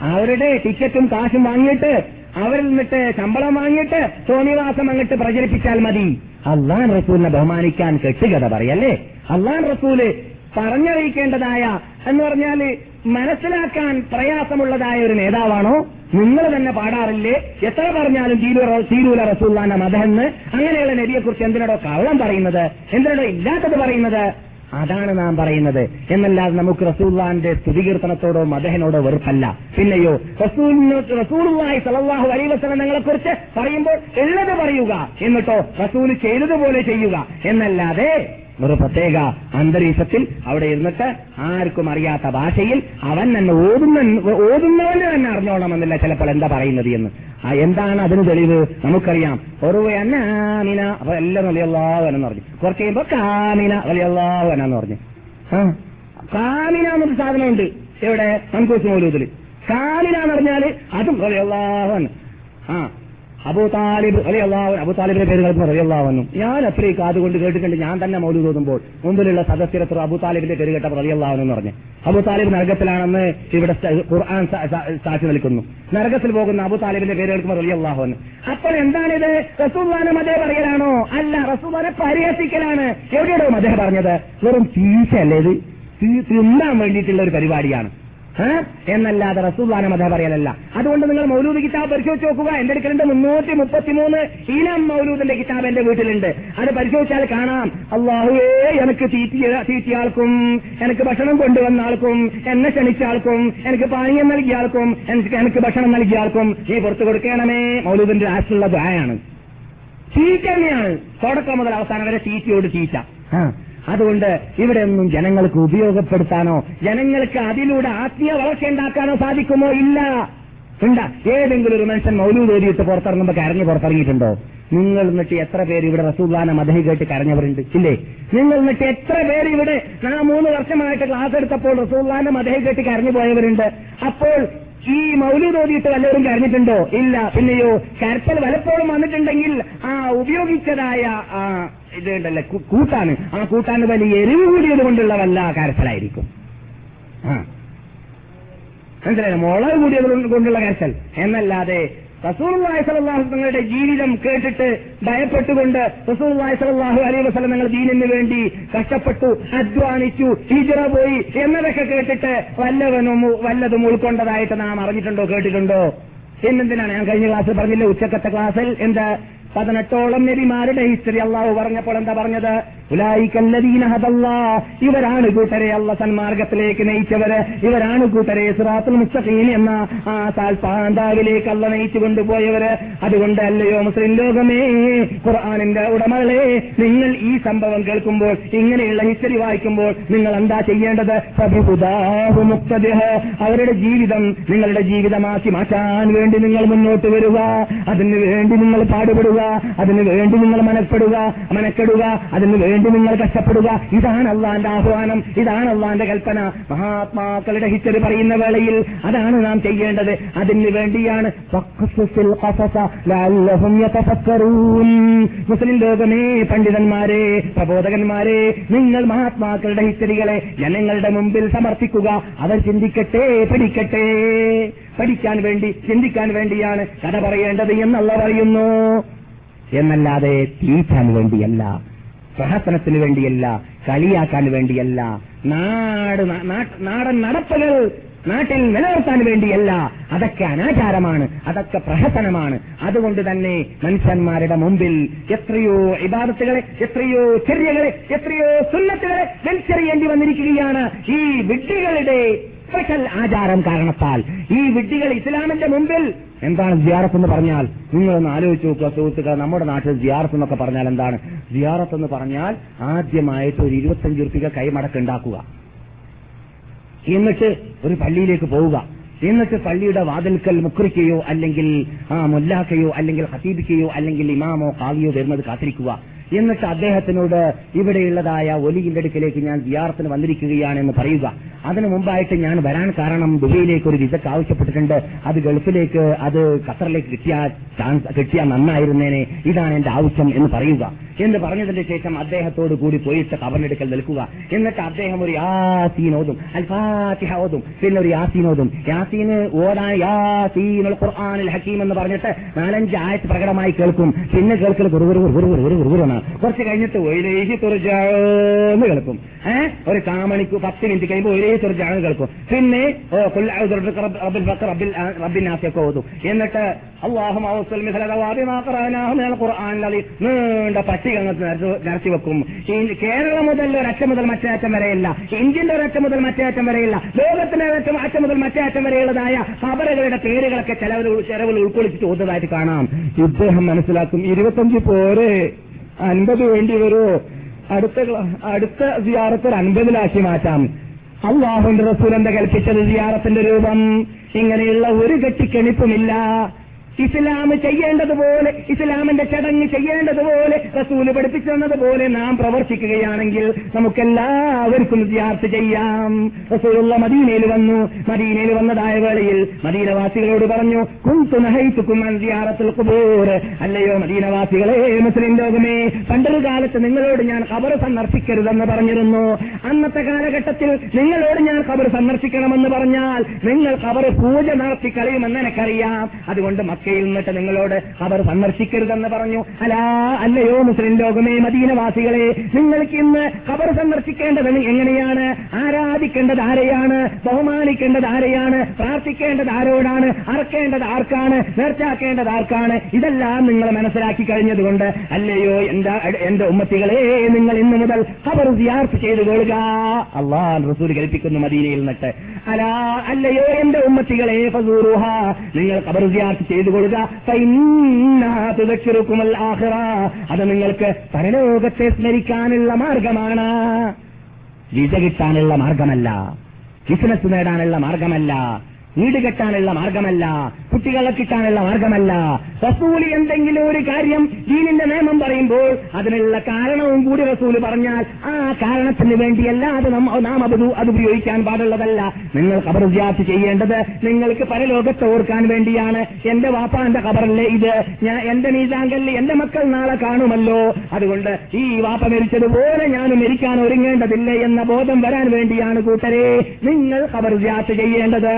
അവരുടെ ടിക്കറ്റും കാശും വാങ്ങിയിട്ട് അവരിൽ നിന്നിട്ട് ശമ്പളം വാങ്ങിയിട്ട് തോന്നിവാസം അങ്ങോട്ട് പ്രചരിപ്പിച്ചാൽ മതി. അള്ളാൻ റസൂലിനെ ബഹുമാനിക്കാൻ കെട്ടുകഥ പറയല്ലേ? അള്ളാൻ റസൂൽ പറഞ്ഞറിയിക്കേണ്ടതായ എന്ന് പറഞ്ഞാൽ മനസ്സിലാക്കാൻ പ്രയാസമുള്ളതായ ഒരു നേതാവാണോ? നിങ്ങൾ തന്നെ പാടാറില്ലേ? എത്ര പറഞ്ഞാലും തീരൂല റസൂല്ലാന്റെ മതമെന്ന് അങ്ങനെയുള്ള നബിയെക്കുറിച്ച് എന്തിനോടോ കള്ളം പറയുന്നത്? എന്തിനോടോ ഇല്ലാത്തത് പറയുന്നത്? അതാണ് നാം പറയുന്നത്. എന്നല്ലാതെ നമുക്ക് റസൂള്ളാന്റെ സ്തുതികീർത്തനത്തോടോ മദഹനോടോ വെറുപ്പല്ല. പിന്നെയോ റസൂലുള്ളാഹി സല്ലല്ലാഹു അലൈഹി വസല്ലം നിങ്ങളെ കുറിച്ച് പറയുമ്പോൾ ഉള്ളത് പറയുക. എന്നിട്ടോ റസൂൽ ചെയ്തതുപോലെ ചെയ്യുക. എന്നല്ലാതെ ഒരു പ്രത്യേക അന്തരീക്ഷത്തിൽ അവിടെ ഇരുന്നിട്ട് ആർക്കും അറിയാത്ത ഭാഷയിൽ അവൻ തന്നെ ഓതുന്ന ഓതുന്നവന് തന്നെ അറിഞ്ഞോളണമെന്നില്ല ചിലപ്പോൾ എന്താ പറയുന്നത് എന്ന്. എന്താണ് അതിന് തെളിവ്? നമുക്കറിയാം. ഒരു അന്നാമിന അപ്പൊ എല്ലാം വലിയല്ലാവനെന്ന് പറഞ്ഞു. കുറച്ച് കഴിയുമ്പോ കാമിന വലിയല്ലാവനെന്ന് പറഞ്ഞു. കാമിന എന്നൊരു സാധനമുണ്ട്. എവിടെ? മൻകൂസ് മൗലൂദിൽ കാമിന എന്ന് പറഞ്ഞാൽ അതും വലിയല്ലാവൻ ആ അബൂ താലിബ് അലിയല്ലാവൻ അബൂ താലിബിന്റെ പേര് കേൾക്കുമ്പോൾ റലിയല്ലാവനും ഞാൻ അത്രയും കാതുകൊണ്ട് കേട്ടിട്ടുണ്ട് ഞാൻ തന്നെ മൗലി തോന്നുമ്പോൾ മുമ്പിലുള്ള സദസ്യരത്ര അബൂ താലിബിന്റെ പേര് കേട്ടപ്പോൾ എന്ന് പറഞ്ഞു. അബൂ താലിബ് നരകത്തിലാണെന്ന് ഇവിടെ ഖുർആൻ സാക്ഷി നിൽക്കുന്നു. നരകത്തിൽ പോകുന്ന അബൂ താലിബിന്റെ പേര് കേൾക്കുമ്പോൾ റലിയല്ലാഹുൻ അപ്പോൾ എന്താണിത്? റസൂല്ലാനും അതേ പറയലാണോ അല്ല റസൂബാനെ പരിഹസിക്കലാണ്. എവിടെയാണോ അദ്ദേഹം പറഞ്ഞത്? വെറും തീറ്റയല്ലേ ഇത്? തീ- തിന്നാൻ വേണ്ടിയിട്ടുള്ള ഒരു പരിപാടിയാണ്? എന്നല്ലാതെ റസൂദാന മത പറയലല്ല. അതുകൊണ്ട് നിങ്ങൾ മൗലൂദ് കിതാബ് പരിശോധിച്ച് നോക്കുക. എന്റെ അടുക്കലുണ്ട് മുന്നൂറ്റി മുപ്പത്തിമൂന്ന് ഇനം മൗലൂദിന്റെ കിതാബ് എന്റെ വീട്ടിലുണ്ട്. അത് പരിശോധിച്ചാൽ കാണാം. അള്ളാഹുവേ എനിക്ക് തീറ്റിയ ആൾക്കും എനിക്ക് ഭക്ഷണം കൊണ്ടുവന്ന ആൾക്കും എന്നെ ക്ഷണിച്ച ആൾക്കും എനിക്ക് പാനീയം നൽകിയ ആൾക്കും എനിക്ക് എനിക്ക് ഭക്ഷണം നൽകിയ ആൾക്കും നീ പുറത്തു കൊടുക്കണമേ. മൗലൂദിന്റെ ആശുള്ള ദയാണ് ചീറ്റ തന്നെയാണ്. തുടക്കം മുതൽ അവസാനം വരെ ചീറ്റയോട് തീറ്റ ആ. അതുകൊണ്ട് ഇവിടെ ഒന്നും ജനങ്ങൾക്ക് ഉപയോഗപ്പെടുത്താനോ ജനങ്ങൾക്ക് അതിലൂടെ ആത്മീയ വളർച്ച ഉണ്ടാക്കാനോ സാധിക്കുമോ? ഇല്ല. ഉണ്ട ഏതെങ്കിലും ഒരു മനുഷ്യൻ മൗലൂദ് ഓരിയിട്ട് പുറത്തിറങ്ങുമ്പോൾ കരഞ്ഞു പുറത്തിറങ്ങിയിട്ടുണ്ടോ? നിങ്ങൾ എന്നിട്ട് എത്ര പേര് ഇവിടെ റസൂദാന മദഹി കേട്ട് കരഞ്ഞവരുണ്ട്? ഇല്ലേ? നിങ്ങൾ എന്നിട്ട് എത്ര പേര് ഇവിടെ ആ മൂന്ന് വർഷമായിട്ട് ക്ലാസ് എടുത്തപ്പോൾ റസൂദാന മദഹി കേട്ട് കരഞ്ഞു പോയവരുണ്ട്? അപ്പോൾ ഈ മൗലൂദ് ഓതിയിട്ട് വല്ലവരും കരഞ്ഞിട്ടുണ്ടോ? ഇല്ല. പിന്നെയോ കരച്ചൽ വലപ്പോഴും വന്നിട്ടുണ്ടെങ്കിൽ ആ ഉപയോഗിച്ചതായ ആ ഇത് ഉണ്ടല്ലേ കൂട്ടാണ്. ആ കൂട്ടാന് വലിയ എരിവ് കൂടിയത് കൊണ്ടുള്ള വല്ല കരച്ചലായിരിക്കും. ആ. മുളക് കൂടിയത് കൊണ്ടുള്ള കരച്ചൽ. എന്നല്ലാതെ റസൂർലാഹി സലാഹു തങ്ങളുടെ ജീവിതം കേട്ടിട്ട് ഭയപ്പെട്ടുകൊണ്ട് റസൂർലാഹി സലാഹു അലൈഹി വസ്ലം നിങ്ങൾ ദീനിന് വേണ്ടി കഷ്ടപ്പെട്ടു അധ്വാനിച്ചു ഹിജറ പോയി എന്നതൊക്കെ കേട്ടിട്ട് വല്ലവനും വല്ലതും ഉൾക്കൊണ്ടതായിട്ട് നാം അറിഞ്ഞിട്ടുണ്ടോ കേട്ടിട്ടുണ്ടോ? എന്നെന്തിനാണ് ഞാൻ കഴിഞ്ഞ ക്ലാസ്സിൽ പറഞ്ഞില്ല ഉച്ചക്കത്തെ ക്ലാസ്സിൽ എന്താ? പതിനെട്ടോളം നബിമാരുടെ ഹിസ്റ്ററി അള്ളാഹു പറഞ്ഞപ്പോൾ എന്താ പറഞ്ഞത്? ഇവരാണ് കൂട്ടരെ അള്ള സന്മാർഗത്തിലേക്ക് നയിച്ചവര്. ഇവരാണ് കൂട്ടരെ സിറാത്തുൽ മുസ്തഖീൻ എന്ന ആ താൽപാന്താവിലേക്ക് അള്ള നയിച്ചു കൊണ്ടുപോയവര് അതുകൊണ്ട് അല്ലയോ മുസ്ലിം ലോകമേ ഖുർആാനിന്റെ ഉടമകളെ നിങ്ങൾ ഈ സംഭവം കേൾക്കുമ്പോൾ ഇങ്ങനെയുള്ള ഹിസ്റ്ററി വായിക്കുമ്പോൾ നിങ്ങൾ എന്താ ചെയ്യേണ്ടത്. അവരുടെ ജീവിതം നിങ്ങളുടെ ജീവിതമാക്കി മാറ്റാൻ വേണ്ടി നിങ്ങൾ മുന്നോട്ട് വരിക. അതിനു വേണ്ടി നിങ്ങൾ പാടുപെടുക. അതിന് വേണ്ടി നിങ്ങൾ മനപ്പെടുക മനക്കെടുക അതിന് വേണ്ടി നിങ്ങൾ കഷ്ടപ്പെടുക. ഇതാണ് അള്ളാന്റെ ആഹ്വാനം ഇതാണ് അള്ളാന്റെ കൽപ്പന. മഹാത്മാക്കളുടെ ഹിസ്റ്ററി പറയുന്ന വേളയിൽ അതാണ് നാം ചെയ്യേണ്ടത്. അതിന് വേണ്ടിയാണ്. മുസ്ലിം ലോകമേ പണ്ഡിതന്മാരെ പ്രബോധകന്മാരെ നിങ്ങൾ മഹാത്മാക്കളുടെ ഹിസ്റ്ററികളെ ജനങ്ങളുടെ മുമ്പിൽ സമർപ്പിക്കുക. അവർ ചിന്തിക്കട്ടെ പിടിക്കട്ടെ പഠിക്കാൻ വേണ്ടി ചിന്തിക്കാൻ വേണ്ടിയാണ് കഥ പറയേണ്ടത് എന്നല്ല പറയുന്നു. എന്നല്ലാതെ തീറ്റാൻ വേണ്ടിയല്ല പ്രഹസനത്തിന് വേണ്ടിയല്ല കളിയാക്കാൻ വേണ്ടിയല്ല നാട് നാടൻ നടപ്പുകൾ നാട്ടിൽ നിലനിർത്താൻ വേണ്ടിയല്ല. അതൊക്കെ അനാചാരമാണ് അതൊക്കെ പ്രഹസനമാണ്. അതുകൊണ്ട് തന്നെ മനുഷ്യന്മാരുടെ മുമ്പിൽ എത്രയോ ഇബാദത്തുകളെ എത്രയോ ചെറിയകളെ എത്രയോ സുന്നത്തുകളെ വലിച്ചെറിയേണ്ടി വന്നിരിക്കുകയാണ് ഈ വിഡ്ഢികളുടെ സ്പെഷ്യൽ ആചാരം കാരണത്താൽ ഈ വിഡ്ഢികൾ ഇസ്ലാമിന്റെ മുമ്പിൽ എന്താണ് സിയാറത്ത് എന്ന് പറഞ്ഞാൽ? നിങ്ങളൊന്ന് ആലോചിച്ച് നോക്കുക സുഹൃത്തുക്കൾ നമ്മുടെ നാട്ടിൽ സിയാറത്ത് എന്നൊക്കെ പറഞ്ഞാൽ എന്താണ്? സിയാറത്ത് എന്ന് പറഞ്ഞാൽ ആദ്യമായിട്ട് ഒരു ഇരുപത്തഞ്ച് റുപ്യ കൈമടക്ക് ഉണ്ടാക്കുക. എന്നിട്ട് ഒരു പള്ളിയിലേക്ക് പോവുക. എന്നിട്ട് പള്ളിയുടെ വാതിൽക്കൽ മുക്രിക്കയോ അല്ലെങ്കിൽ ആ മുല്ലാക്കയോ അല്ലെങ്കിൽ ഹസീബിക്കയോ അല്ലെങ്കിൽ ഇമാമോ കാവിയോ വരുന്നത് കാത്തിരിക്കുക. എന്നിട്ട് അദ്ദേഹത്തിനോട് ഇവിടെയുള്ളതായ ഒലിയിന്റെ അടുക്കിലേക്ക് ഞാൻ സിയാറത്തിന് വന്നിരിക്കുകയാണെന്ന് പറയുക. അതിനു മുമ്പായിട്ട് ഞാൻ വരാൻ കാരണം ദുബൈയിലേക്ക് ഒരു വിസക്ക് ആവശ്യപ്പെട്ടിട്ടുണ്ട്. അത് ഗൾഫിലേക്ക് അത് ഖത്തറിലേക്ക് കിട്ടിയ ചാൻസ് കിട്ടിയ നന്നായിരുന്നേനെ. ഇതാണ് എന്റെ ആവശ്യം എന്ന് പറയുക. എന്ന് പറഞ്ഞതിന് ശേഷം അദ്ദേഹത്തോട് കൂടി പോയിട്ട് കവറിനെടുക്കൽ നിൽക്കുക. എന്നിട്ട് അദ്ദേഹം ഒരു യാസീൻ ഓതും. ഓതും. പിന്നെ ഒരു യാസീൻ ഓതും. യാസീന് ഓതാൻ യാസീനുൽ ഖുർആനിൽ ഹക്കീം എന്ന് പറഞ്ഞിട്ട് നാലഞ്ച് ആയത്ത് പ്രകടമായി കേൾക്കും. പിന്നെ കേൾക്കൽ ഗുരുഗുരുഗുരുഗുരുഗുരുഗുരുന്നാണ് കുറച്ച് കഴിഞ്ഞിട്ട് ഒയിലേഹി തുറജാന്ന് കേൾക്കും. ഏഹ് ഒരു കാമണിക്ക് പത്ത് മിനിറ്റ് കഴിയുമ്പോൾ ഒരേ തുറജാന്ന് കേൾക്കും. പിന്നെ എന്നിട്ട് നീണ്ട പട്ടിക നിരത്തി- വെക്കും. കേരളം മുതൽ ഒരറ്റം മുതൽ മറ്റേ അറ്റം വരെയില്ല. ഇന്ത്യന്റെ ഒരറ്റം മുതൽ മറ്റേ അറ്റം വരെയില്ല. ലോകത്തിന്റെ ഒരറ്റം അറ്റം മുതൽ മറ്റേ അറ്റം വരെയുള്ളതായ ഖബറുകളുടെ പേരുകളൊക്കെ ചെലവിൽ ചെലവിൽ ഉൾക്കൊള്ളിച്ചിട്ട് ഓതുന്നതായിട്ട് കാണാം. ഇദ്ദേഹം മനസ്സിലാക്കും ഇരുപത്തഞ്ച് പോരെ. അൻപത് വേണ്ടി വരുമോ അടുത്ത അടുത്ത സിയാറത്തിൽ അൻപതിലാക്കി മാറ്റാം. അള്ളാഹുന്റെ റസൂൽ കൽപ്പിച്ചത്? സിയാറത്തിന്റെ രൂപം. ഇങ്ങനെയുള്ള ഒരു കെട്ടിക്കെണിപ്പുമില്ല ഇസ്ലാം ചെയ്യേണ്ടതുപോലെ ഇസ്ലാമിന്റെ ചടങ്ങ് ചെയ്യേണ്ടതുപോലെ റസൂൽ പഠിപ്പിച്ചു തന്നതുപോലെ നാം പ്രവർത്തിക്കുകയാണെങ്കിൽ നമുക്കെല്ലാവർക്കും വിദ്യാർത്ഥി ചെയ്യാം. റസൂലുള്ള മദീനയിൽ വന്നു. മദീനയിൽ വന്നതായ വേളയിൽ മദീനവാസികളോട് പറഞ്ഞു കുന്തു അല്ലയോ മദീനവാസികളെ മുസ്ലിം ലോകമേ പണ്ടൊരു കാലത്ത് നിങ്ങളോട് ഞാൻ ഖബർ സന്ദർശിക്കരുതെന്ന് പറഞ്ഞിരുന്നു. അന്നത്തെ കാലഘട്ടത്തിൽ നിങ്ങളോട് ഞാൻ ഖബർ സന്ദർശിക്കണമെന്ന് പറഞ്ഞാൽ നിങ്ങൾ ഖബർ പൂജ നടത്തി കളയുമെന്ന് എനിക്കറിയാം. അതുകൊണ്ട് മക്കയിൽ നിന്നിട്ട് നിങ്ങളോട് അവർ സന്ദർശിക്കരുതെന്ന് പറഞ്ഞു. അലാ അല്ലയോ മുസ്ലിം ലോകമേ മദീനവാസികളെ നിങ്ങൾക്ക് ഇന്ന് ഖബർ സന്ദർശിക്കേണ്ടത് എങ്ങനെയാണ്? ആരാധിക്കേണ്ടത് ആരെയാണ്? ബഹുമാനിക്കേണ്ടത് ആരെയാണ്? പ്രാർത്ഥിക്കേണ്ടത് ആരോടാണ്? അറക്കേണ്ടത് ആർക്കാണ്? നേർച്ചാക്കേണ്ടത് ആർക്കാണ്? ഇതെല്ലാം നിങ്ങൾ മനസ്സിലാക്കി കഴിഞ്ഞതുകൊണ്ട് അല്ലയോ എന്താ എന്റെ ഉമ്മത്തികളെ നിങ്ങൾ ഇന്ന് മുതൽ ഖബർ സിയാർത്ത് ചെയ്തു കൊള്ളുക. അള്ളാൻ റസൂൽ കൽപ്പിക്കുന്നു മദീനയിൽ നിന്നിട്ട്. അലാ അല്ലയോ എന്റെ ഉമ്മത്തികളെ ഫസൂറുഹ നിങ്ങൾ ഖബർ സിയാർത്ത് ചെയ്തു ആഖിറ. അത് നിങ്ങൾക്ക് പരലോകത്തെ സ്മരിക്കാനുള്ള മാർഗമാണ്. വിസ കിട്ടാനുള്ള മാർഗമല്ല. ബിസിനസ് നേടാനുള്ള മാർഗമല്ല. വീട് കെട്ടാനുള്ള മാർഗമല്ല കുട്ടികളെ കിട്ടാനുള്ള മാർഗമല്ല. റസൂൽ എന്തെങ്കിലും ഒരു കാര്യം ദീനിന്റെ നിയമം പറയുമ്പോൾ അതിനുള്ള കാരണവും കൂടി റസൂൽ പറഞ്ഞാൽ ആ കാരണത്തിന് വേണ്ടിയല്ല അത് നാം അത് അത് ഉപയോഗിക്കാൻ പാടുള്ളതല്ല. നിങ്ങൾ ഖബർ ചെയ്യേണ്ടത് നിങ്ങൾക്ക് പരലോകത്ത് ഓർക്കാൻ വേണ്ടിയാണ്. എന്റെ വാപ്പാന്റെ ഖബറല്ലേ ഇത്? ഞാൻ എന്റെ മീസാങ്കല്ല് എന്റെ മക്കൾ നാളെ കാണുമല്ലോ. അതുകൊണ്ട് ഈ വാപ്പ മരിച്ചതുപോലെ ഞാൻ മരിക്കാൻ ഒരുങ്ങേണ്ടതില്ലേ എന്ന ബോധം വരാൻ വേണ്ടിയാണ് കൂട്ടരെ നിങ്ങൾ ഖബർ ചെയ്യേണ്ടത്.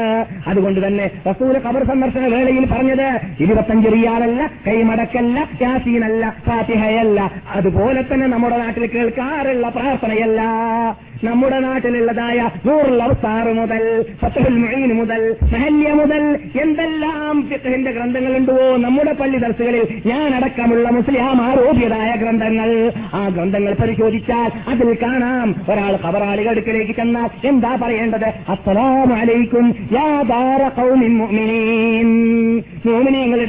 അതുകൊണ്ട് തന്നെ റസൂൽ കബർ സന്ദർശന വേളയിൽ പറഞ്ഞത് ഇരുപത്തഞ്ച് റിയാലല്ല കൈമടക്കല്ല യാസീനല്ല ഫാത്തിഹയല്ല. അതുപോലെ തന്നെ നമ്മുടെ നാട്ടിൽ കേൾക്കാറുള്ള പ്രാർത്ഥനയല്ല. നമ്മുടെ നാട്ടിലുള്ളതായ നൂറുൽ മുതൽ ഫത്തുൽ മുഈൻ മുതൽ മഹല്യ മുതൽ എന്തെല്ലാം ഫിഖഹിന്റെ ഗ്രന്ഥങ്ങളുണ്ടോ? നമ്മുടെ പള്ളി ദർസുകളിൽ ഞാൻ അടക്കമുള്ള മുസ്ലിം ആരോഗ്യതായ ഗ്രന്ഥങ്ങൾ. ആ ഗ്രന്ഥങ്ങൾ പരിശോധിച്ചാൽ അതിൽ കാണാം. ഒരാൾ കബറാളികൾ അടുക്കലേക്ക് ചെന്നാൽ എന്താ പറയേണ്ടത്? അസ്സലാമു അലൈക്കും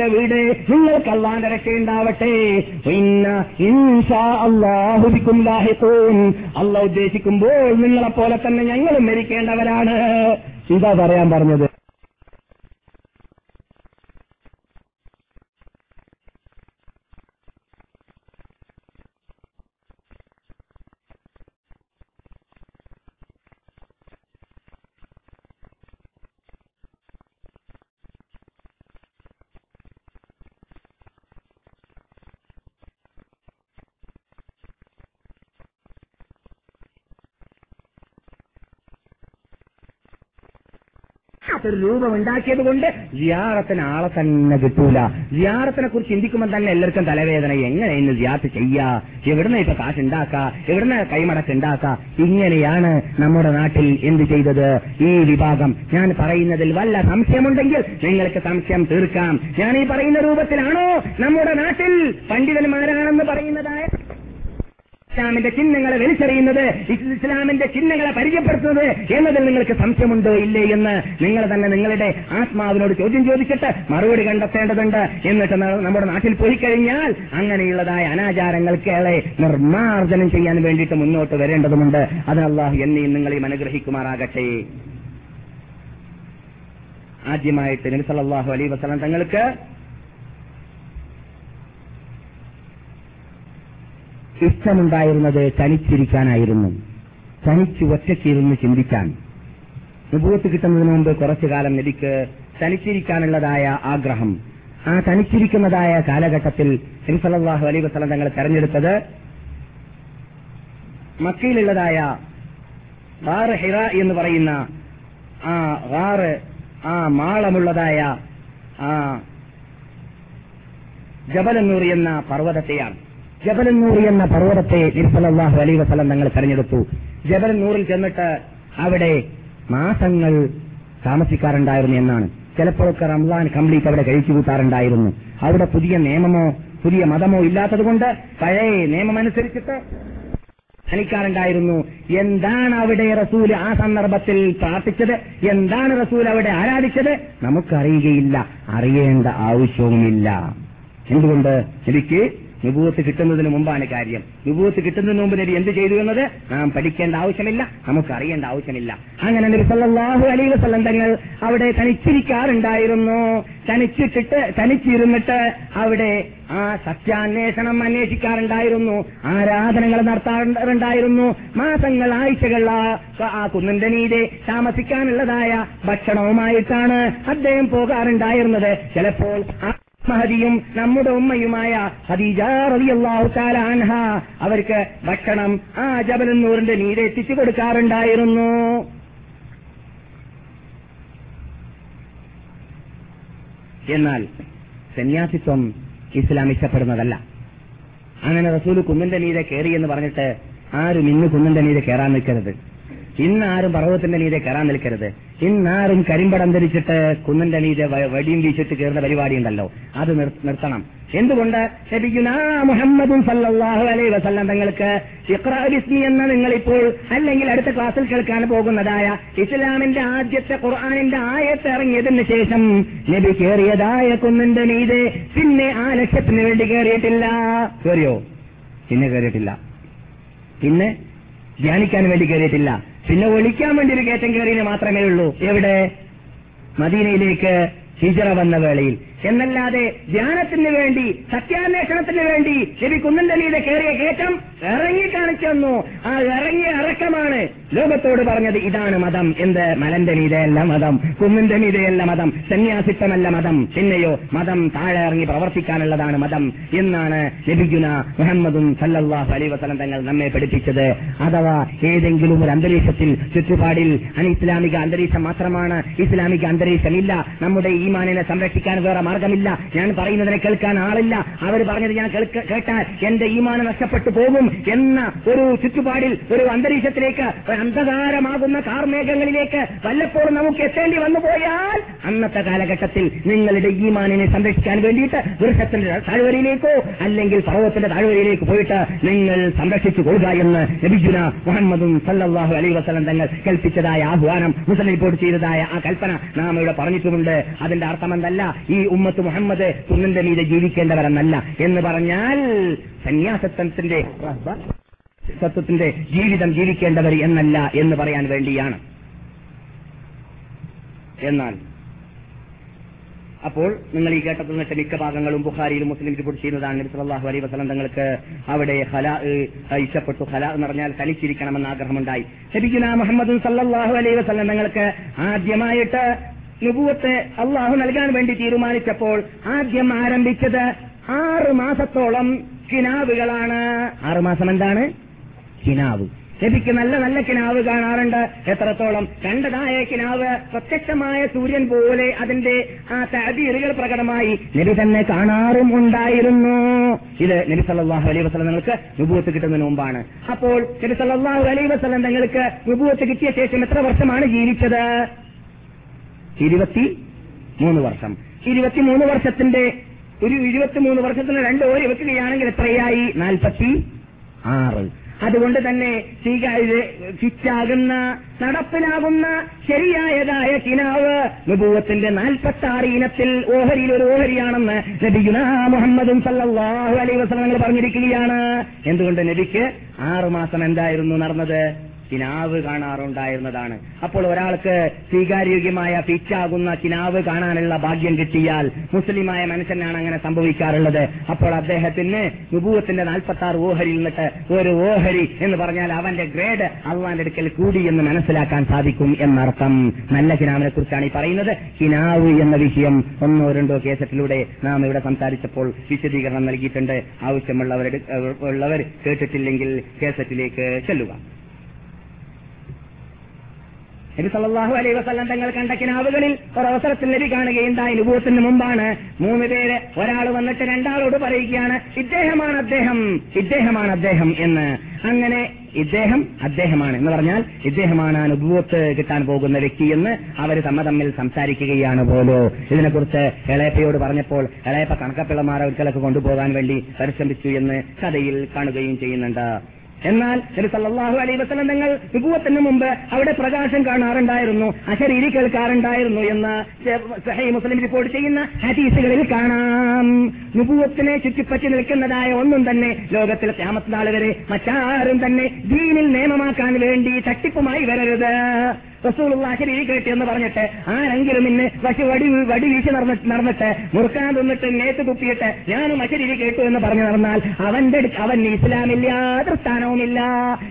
വീട് നിങ്ങൾക്ക് അള്ളാന്റെ രക്ഷയുണ്ടാവട്ടെ. ഇന്ന ഇൻഷാ അല്ലാഹു ബിക്കും ലാഹിഖൂൻ. അള്ളാഹ് ഉദ്ദേശിക്കുമ്പോൾ നിങ്ങളെ പോലെ തന്നെ ഞങ്ങളും മരിക്കേണ്ടവരാണ്. ഇതാ പറയാൻ പറഞ്ഞത്. ഒരു രൂപം ഉണ്ടാക്കിയത് കൊണ്ട് ജിയാറത്തിന് ആളെ തന്നെ കിട്ടൂല. ജിയാറത്തിനെ കുറിച്ച് ചിന്തിക്കുമ്പോൾ തന്നെ എല്ലാവർക്കും തലവേദന. എങ്ങനെ ഇന്ന് ജിയാത്ത് ചെയ്യാ? എവിടുന്ന ഇപ്പൊ കാശ് ഉണ്ടാക്ക എവിടുന്ന കൈമടക്ക് ഉണ്ടാക്ക ഇങ്ങനെയാണ് നമ്മുടെ നാട്ടിൽ എന്ത് ചെയ്തത്? ഈ വിഭാഗം. ഞാൻ പറയുന്നതിൽ വല്ല സംശയമുണ്ടെങ്കിൽ നിങ്ങൾക്ക് സംശയം തീർക്കാം. ഞാൻ ഈ പറയുന്ന രൂപത്തിലാണോ നമ്മുടെ നാട്ടിൽ പണ്ഡിതന്മാരാണെന്ന് പറയുന്നതായ ഇസ്ലാമിന്റെ ചിഹ്നങ്ങളെ വലിച്ചെറിയുന്നത് ഇസ്ലാമിന്റെ ചിഹ്നങ്ങളെ പരിചയപ്പെടുത്തുന്നത് എന്നതിൽ നിങ്ങൾക്ക് സംശയമുണ്ടോ ഇല്ലേ എന്ന് നിങ്ങൾ തന്നെ നിങ്ങളുടെ ആത്മാവിനോട് ചോദ്യം ചോദിച്ചിട്ട് മറുപടി കണ്ടെത്തേണ്ടതുണ്ട് എന്നിട്ട് നമ്മുടെ നാട്ടിൽ പോയി കഴിഞ്ഞാൽ അങ്ങനെയുള്ളതായ അനാചാരങ്ങൾക്കേളെ നിർമാർജനം ചെയ്യാൻ വേണ്ടിയിട്ട് മുന്നോട്ട് വരേണ്ടതുണ്ട് അതിനല്ലാഹു എന്നെയും നിങ്ങളെയും അനുഗ്രഹിക്കുമാറാകട്ടെ. ആദ്യമായിട്ട് നബി സല്ലല്ലാഹു അലൈഹി വസല്ലം തങ്ങൾക്ക് ഇഷ്ടമുണ്ടായിരുന്നത് തനിച്ചിരിക്കാനായിരുന്നു. തനിച്ച് ഒറ്റയ്ക്കിരുന്ന് ചിന്തിക്കാൻ. വിഭവത്ത് കിട്ടുന്നതിന് മുമ്പ് കുറച്ചു കാലം നബിക്ക് തനിച്ചിരിക്കാനുള്ളതായ ആഗ്രഹം. ആ തനിച്ചിരിക്കുന്നതായ കാലഘട്ടത്തിൽ നബി സല്ലല്ലാഹു അലൈഹി വസല്ലം തങ്ങൾ തെരഞ്ഞെടുത്തത് മക്കയിലുള്ളതായ ഗാറ് ഹിറ എന്ന് പറയുന്ന ആ ഗാറ് ആ മാളമുള്ളതായ ആ ജബലന്നൂർ എന്ന പർവതത്തെയാണ്. ജബലന്നൂർ എന്ന പർവതത്തെ നിർഫലാഹു അലൈ വസലം തങ്ങൾ തെരഞ്ഞെടുത്തു. ജബലന്നൂറിൽ ചെന്നിട്ട് അവിടെ മാസങ്ങൾ താമസിക്കാറുണ്ടായിരുന്നു എന്നാണ്. ചിലപ്പോഴൊക്കെ റംസാൻ കംപ്ലീറ്റ് അവിടെ കഴിച്ചു കൂട്ടാറുണ്ടായിരുന്നു. അവിടെ പുതിയ നിയമമോ പുതിയ മതമോ ഇല്ലാത്തതുകൊണ്ട് പഴയ നിയമമനുസരിച്ചിട്ട് ധനിക്കാറുണ്ടായിരുന്നു. എന്താണ് അവിടെ റസൂൽ ആ സന്ദർഭത്തിൽ പ്രാർത്ഥിച്ചത്? എന്താണ് റസൂൽ അവിടെ ആരാധിച്ചത്? നമുക്കറിയുകയില്ല. അറിയേണ്ട ആവശ്യവുമില്ല. എന്തുകൊണ്ട്? എനിക്ക് വിഭൂത്ത് കിട്ടുന്നതിന് മുമ്പാണ് കാര്യം. വിഭൂത്ത് കിട്ടുന്നതിന് മുമ്പ് നബി എന്ത് ചെയ്തു എന്നത്? നാം പഠിക്കേണ്ട ആവശ്യമില്ല. നമുക്ക് അറിയേണ്ട ആവശ്യമില്ല. അങ്ങനെ നബി സല്ലല്ലാഹു അലൈഹി വസല്ലം തങ്ങൾ അവിടെ തനിച്ചിരിക്കാറുണ്ടായിരുന്നു. തനിച്ചിട്ടിട്ട് തനിച്ചിരുന്നിട്ട് അവിടെ ആ സത്യാന്വേഷണം അന്വേഷിക്കാറുണ്ടായിരുന്നു. ആരാധനകൾ നടത്താറുണ്ടായിരുന്നു. മാസങ്ങൾ ആഴ്ചകൾ ആ- കുന്നിന്റെ നീതെ താമസിക്കാനുള്ളതായ ഭക്ഷണവുമായിട്ടാണ് അദ്ദേഹം പോകാറുണ്ടായിരുന്നത്. ചിലപ്പോൾ മഹദിയും നമ്മുടെ ഉമ്മയുമായ ഹദീജ റളിയല്ലാഹു അൻഹ അവർക്ക് ഭക്ഷണം ആ ജബലന്നൂറിന്റെ നീരെ എത്തിച്ചു കൊടുക്കാറുണ്ടായിരുന്നു. എന്നാൽ സന്യാസിത്വം ഇസ്ലാം ഇഷ്ടപ്പെടുന്നതല്ല. അങ്ങനെ റസൂൽ കുന്നിന്റെ നീരെ കയറി എന്ന് പറഞ്ഞിട്ട് ആരും ഇന്ന് കുന്നിന്റെ നീരെ കയറാൻ നിൽക്കരുത്. ഇന്നാരും പർവതത്തിന്റെ മീതെ കയറാൻ നിൽക്കരുത്. ഇന്നാരും കരിമ്പടം ധരിച്ചിട്ട് കുന്നിന്റെ വ- വടിയും വീശിട്ട് കയറുന്ന പരിപാടി ഉണ്ടല്ലോ. അത് നിർത്തണം. എന്തുകൊണ്ട്? മുഹമ്മദും സല്ലല്ലാഹു അലൈഹി വസല്ലം തങ്ങൾക്ക് ഇസ്മി എന്ന് നിങ്ങൾ ഇപ്പോൾ അല്ലെങ്കിൽ അടുത്ത ക്ലാസ്സിൽ കേൾക്കാൻ പോകുന്നതായ ഇസ്ലാമിന്റെ ആദ്യത്തെ ഖുർആാനിന്റെ ആയത്ത് ഇറങ്ങിയതിന് ശേഷം നബി കയറിയതായ കുന്നിന്റെ മീതെ പിന്നെ ആ ലക്ഷ്യത്തിന് വേണ്ടി കയറിയിട്ടില്ല കയറിയോ പിന്നെ കയറിയിട്ടില്ല പിന്നെ ധ്യാനിക്കാൻ വേണ്ടി കയറിയിട്ടില്ല പിന്നെ ഒളിക്കാൻ വേണ്ടി ഒരു കയറ്റം കയറിയെന്ന് മാത്രമേ ഉള്ളൂ. എവിടെ? മദീനയിലേക്ക് ഹിജറ വന്ന വേളയിൽ. എന്നല്ലാതെ ധ്യാനത്തിന് വേണ്ടി സത്യാന്വേഷണത്തിന് വേണ്ടി ശരി കുന്നന്തലിയുടെ കയറിയ കയറ്റം ഇറങ്ങി കാണിച്ചു തന്നു. ആ ഇറങ്ങിയ ഇറക്കമാണ് ലോകത്തോട് പറഞ്ഞത് ഇതാണ് മതം എന്ത് മലന്റെ മീതയല്ല മതം കുന്നിന്റെ മീതയല്ല മതം സന്യാസിത്വമല്ല മതം. പിന്നെയോ മതം താഴെ ഇറങ്ങി പ്രവർത്തിക്കാനുള്ളതാണ് മതം എന്നാണ് ലഭിക്കുന്ന മുഹമ്മദും സല്ലല്ലാഹു അലൈഹി വസല്ലം തങ്ങൾ നമ്മെ പഠിപ്പിച്ചത്. അഥവാ ഏതെങ്കിലും ഒരു അന്തരീക്ഷത്തിൽ ചുറ്റുപാടിൽ അനിസ്ലാമിക അന്തരീക്ഷം മാത്രമാണ് ഇസ്ലാമിക അന്തരീക്ഷം ഇല്ല നമ്മുടെ ഈമാനിനെ സംരക്ഷിക്കാൻ വേറെ മാർഗമില്ല. ഞാൻ പറയുന്നതിനെ കേൾക്കാൻ ആളില്ല. അവർ പറഞ്ഞത് ഞാൻ കേട്ടാൽ എന്റെ ഈമാന നഷ്ടപ്പെട്ടു പോകും എന്ന ഒരു ചുറ്റുപാടിൽ ഒരു അന്തരീക്ഷത്തിലേക്ക് ഒരു അന്ധകാരമാകുന്ന കാർമേഘങ്ങളിലേക്ക് വല്ലപ്പോഴും നമുക്ക് എത്തേണ്ടി വന്നു പോയാൽ അന്നത്തെ കാലഘട്ടത്തിൽ നിങ്ങളുടെ ഈമാനിനെ സംരക്ഷിക്കാൻ വേണ്ടിയിട്ട് വൃക്ഷത്തിന്റെ താഴ്വരയിലേക്കോ അല്ലെങ്കിൽ സർവത്തിന്റെ താഴ്വരയിലേക്ക് പോയിട്ട് നിങ്ങൾ സംരക്ഷിച്ചു കൊള്ളുക എന്ന് നബിജുന മുഹമ്മദും സല്ലാഹു അലൈ വസല്ലം തങ്ങൾ കൽപ്പിച്ചതായ ആഹ്വാനം മുസ്ലിം റിപ്പോർട്ട് ചെയ്തതായ ആ കൽപ്പന നാം ഇവിടെ പറഞ്ഞിട്ടുമുണ്ട്. അതിന്റെ അർത്ഥമെന്തല്ല? ഈ ഉമ്മത്ത് മുഹമ്മദ് കുന്നിന്റെ മീതെ ജീവിക്കേണ്ടവരെന്നല്ല എന്ന് പറഞ്ഞാൽ സന്യാസത്വത്തിന്റെ സത്വത്തിന്റെ ജീവിതം ജീവിക്കേണ്ടവർ എന്നല്ല എന്ന് പറയാൻ വേണ്ടിയാണ്. എന്നാൽ അപ്പോൾ നിങ്ങൾ ഈ കേട്ടത്തിൽ നിന്നിട്ട് മിക്ക ഭാഗങ്ങളും ബുഖാരിയിലും മുസ്ലിം റിപ്പോർട്ട് ചെയ്യുന്നതാണ്. നബി സല്ലല്ലാഹു അലൈഹി വസല്ലം തങ്ങൾക്ക് അവിടെ ഹലാ ഇഷ്ടപ്പെട്ടു. ഹലാ എന്ന് പറഞ്ഞാൽ തനിച്ചിരിക്കണമെന്ന് ആഗ്രഹമുണ്ടായി. നബിഗുന മുഹമ്മദ് സല്ലല്ലാഹു അലൈഹി വസല്ലം തങ്ങൾക്ക് ആദ്യമായിട്ട് നുബുവത്ത് അള്ളാഹു നൽകാൻ വേണ്ടി തീരുമാനിച്ചപ്പോൾ ആദ്യം ആരംഭിച്ചത് ആറ് മാസത്തോളം കിനാവുകളാണ്. ആറ് മാസം എന്താണ്? കിനാവ്. ലഭിക്ക് നല്ല നല്ല കിനാവ് കാണാറുണ്ട്. എത്രത്തോളം? കണ്ടതായ കിനാവ് പ്രത്യക്ഷമായ സൂര്യൻ പോലെ അതിന്റെ ആ തഅബീറുകൾ പ്രകടമായി നബി തന്നെ കാണാറും ഉണ്ടായിരുന്നു. ഇത് നബി സല്ലാഹു അലൈഹി വസ്ലം നിങ്ങൾക്ക് വിഭൂത്ത് കിട്ടുന്നതിന് മുമ്പാണ്. അപ്പോൾ നബി സല്ലാഹു അലൈഹി വസ്ലം നിങ്ങൾക്ക് വിഭൂത്ത് കിട്ടിയ ശേഷം എത്ര വർഷമാണ് ജീവിച്ചത്? ഇരുപത്തി മൂന്ന് വർഷം. ഇരുപത്തിമൂന്ന് വർഷത്തിന്റെ ഒരു ഇരുപത്തിമൂന്ന് വർഷത്തിന് രണ്ട് ഓരി വെക്കുകയാണെങ്കിൽ എത്രയായി? നാൽപ്പത്തി ആറ് അതുകൊണ്ട് തന്നെ ഫിറ്റാകുന്ന നടപ്പിലാകുന്ന ശരിയായതായ കിനാവ് വിഭൂവത്തിന്റെ നാൽപ്പത്തി ആറ് ഇനത്തിൽ ഓഹരിയിൽ ഒരു ഓഹരിയാണെന്ന് നബിഗുന മുഹമ്മദും സല്ലാഹു വസല്ലം പറഞ്ഞിരിക്കുകയാണ്. എന്തുകൊണ്ട് നബിക്ക് ആറ് മാസം എന്തായിരുന്നു നടന്നത്? കിനാവ് കാണാറുണ്ടായിരുന്നതാണ്. അപ്പോൾ ഒരാൾക്ക് സ്വീകാര്യോഗ്യമായ ഫിറ്റാകുന്ന കിനാവ് കാണാനുള്ള ഭാഗ്യം കിട്ടിയാൽ മുസ്ലിമായ മനുഷ്യനാണ് അങ്ങനെ സംഭവിക്കാറുള്ളത്. അപ്പോൾ അദ്ദേഹത്തിന് നുപൂവത്തിന്റെ നാൽപ്പത്തി ആറ് ഓഹരി നിന്നിട്ട് ഒരു ഓഹരി എന്ന് പറഞ്ഞാൽ അവന്റെ ഗ്രേഡ് അള്ളാന്റെ അടുക്കൽ കൂടി എന്ന് മനസ്സിലാക്കാൻ സാധിക്കും എന്നർത്ഥം. നല്ല കിനാവിനെ കുറിച്ചാണ് ഈ പറയുന്നത്. കിനാവ് എന്ന വിഷയം ഒന്നോ രണ്ടോ കേസറ്റിലൂടെ നാം ഇവിടെ സംസാരിച്ചപ്പോൾ വിശദീകരണം നൽകിയിട്ടുണ്ട്. ആവശ്യമുള്ളവർ കേട്ടിട്ടില്ലെങ്കിൽ കേസറ്റിലേക്ക് ചെല്ലുക. നബി സല്ലാഹു അലൈ വസല്ലം തങ്ങൾ കണ്ട കിനാവുകളിൽ ഒരവസരത്തിൽ നബി കാണുകയുണ്ടായി നുബൂത്തിന് മുമ്പാണ്. മൂന്ന് പേര് ഒരാൾ വന്നിട്ട് രണ്ടാളോട് പറയുകയാണ് ഇദ്ദേഹമാണ് അദ്ദേഹം ഇദ്ദേഹമാണ് അദ്ദേഹം എന്ന്. അങ്ങനെ ഇദ്ദേഹം അദ്ദേഹമാണ് എന്ന് പറഞ്ഞാൽ ഇദ്ദേഹമാണ് അനുഭവത്ത് കിട്ടാൻ പോകുന്ന വ്യക്തി എന്ന് അവർ തമ്മ തമ്മിൽ സംസാരിക്കുകയാണ് പോലോ. ഇതിനെക്കുറിച്ച് ഇളയപ്പയോട് പറഞ്ഞപ്പോൾ ഇളയപ്പ കണക്കപ്പിള്ളമാരെ ഒരിക്കലൊക്കെ കൊണ്ടുപോകാൻ വേണ്ടി പരിശ്രമിച്ചു എന്ന് കഥയിൽ കാണുകയും ചെയ്യുന്നുണ്ട്. എന്നാൽ നബി സല്ലല്ലാഹു അലൈഹി വസല്ലം തങ്ങൾ നുബുവത്തിന് മുമ്പ് അവിടെ പ്രകാശം കാണാറുണ്ടായിരുന്നു അശരീരി കേൾക്കാറുണ്ടായിരുന്നു എന്ന് സഹൈ മുസ്ലിം റിപ്പോർട്ട് ചെയ്യുന്ന ഹദീസുകളിൽ കാണാം. നുബുവത്തിനെ ചുറ്റിപ്പറ്റി നിൽക്കുന്നതായ ഒന്നും തന്നെ ലോകത്തിൽ ക്യാമത്ത് വരെ മറ്റാരും തന്നെ ദീനിൽ നിയമമാക്കാൻ വേണ്ടി തട്ടിപ്പുമായി വരരുത്. റസൂലുള്ള അശരീരി കേട്ടി എന്ന് പറഞ്ഞിട്ട് ആരെങ്കിലും നിന്നെ പക്ഷെ വടി വടി വീശി നടന്നിട്ട് മുറുക്കാൻ തിന്നിട്ട് നേത്ത് കുത്തിയിട്ട് ഞാനും അശരി കേട്ടു എന്ന് പറഞ്ഞു നടന്നാൽ അവന്റെ അവൻ ഇസ്ലാമില്ല യാതൊരു സ്ഥാനവുമില്ല.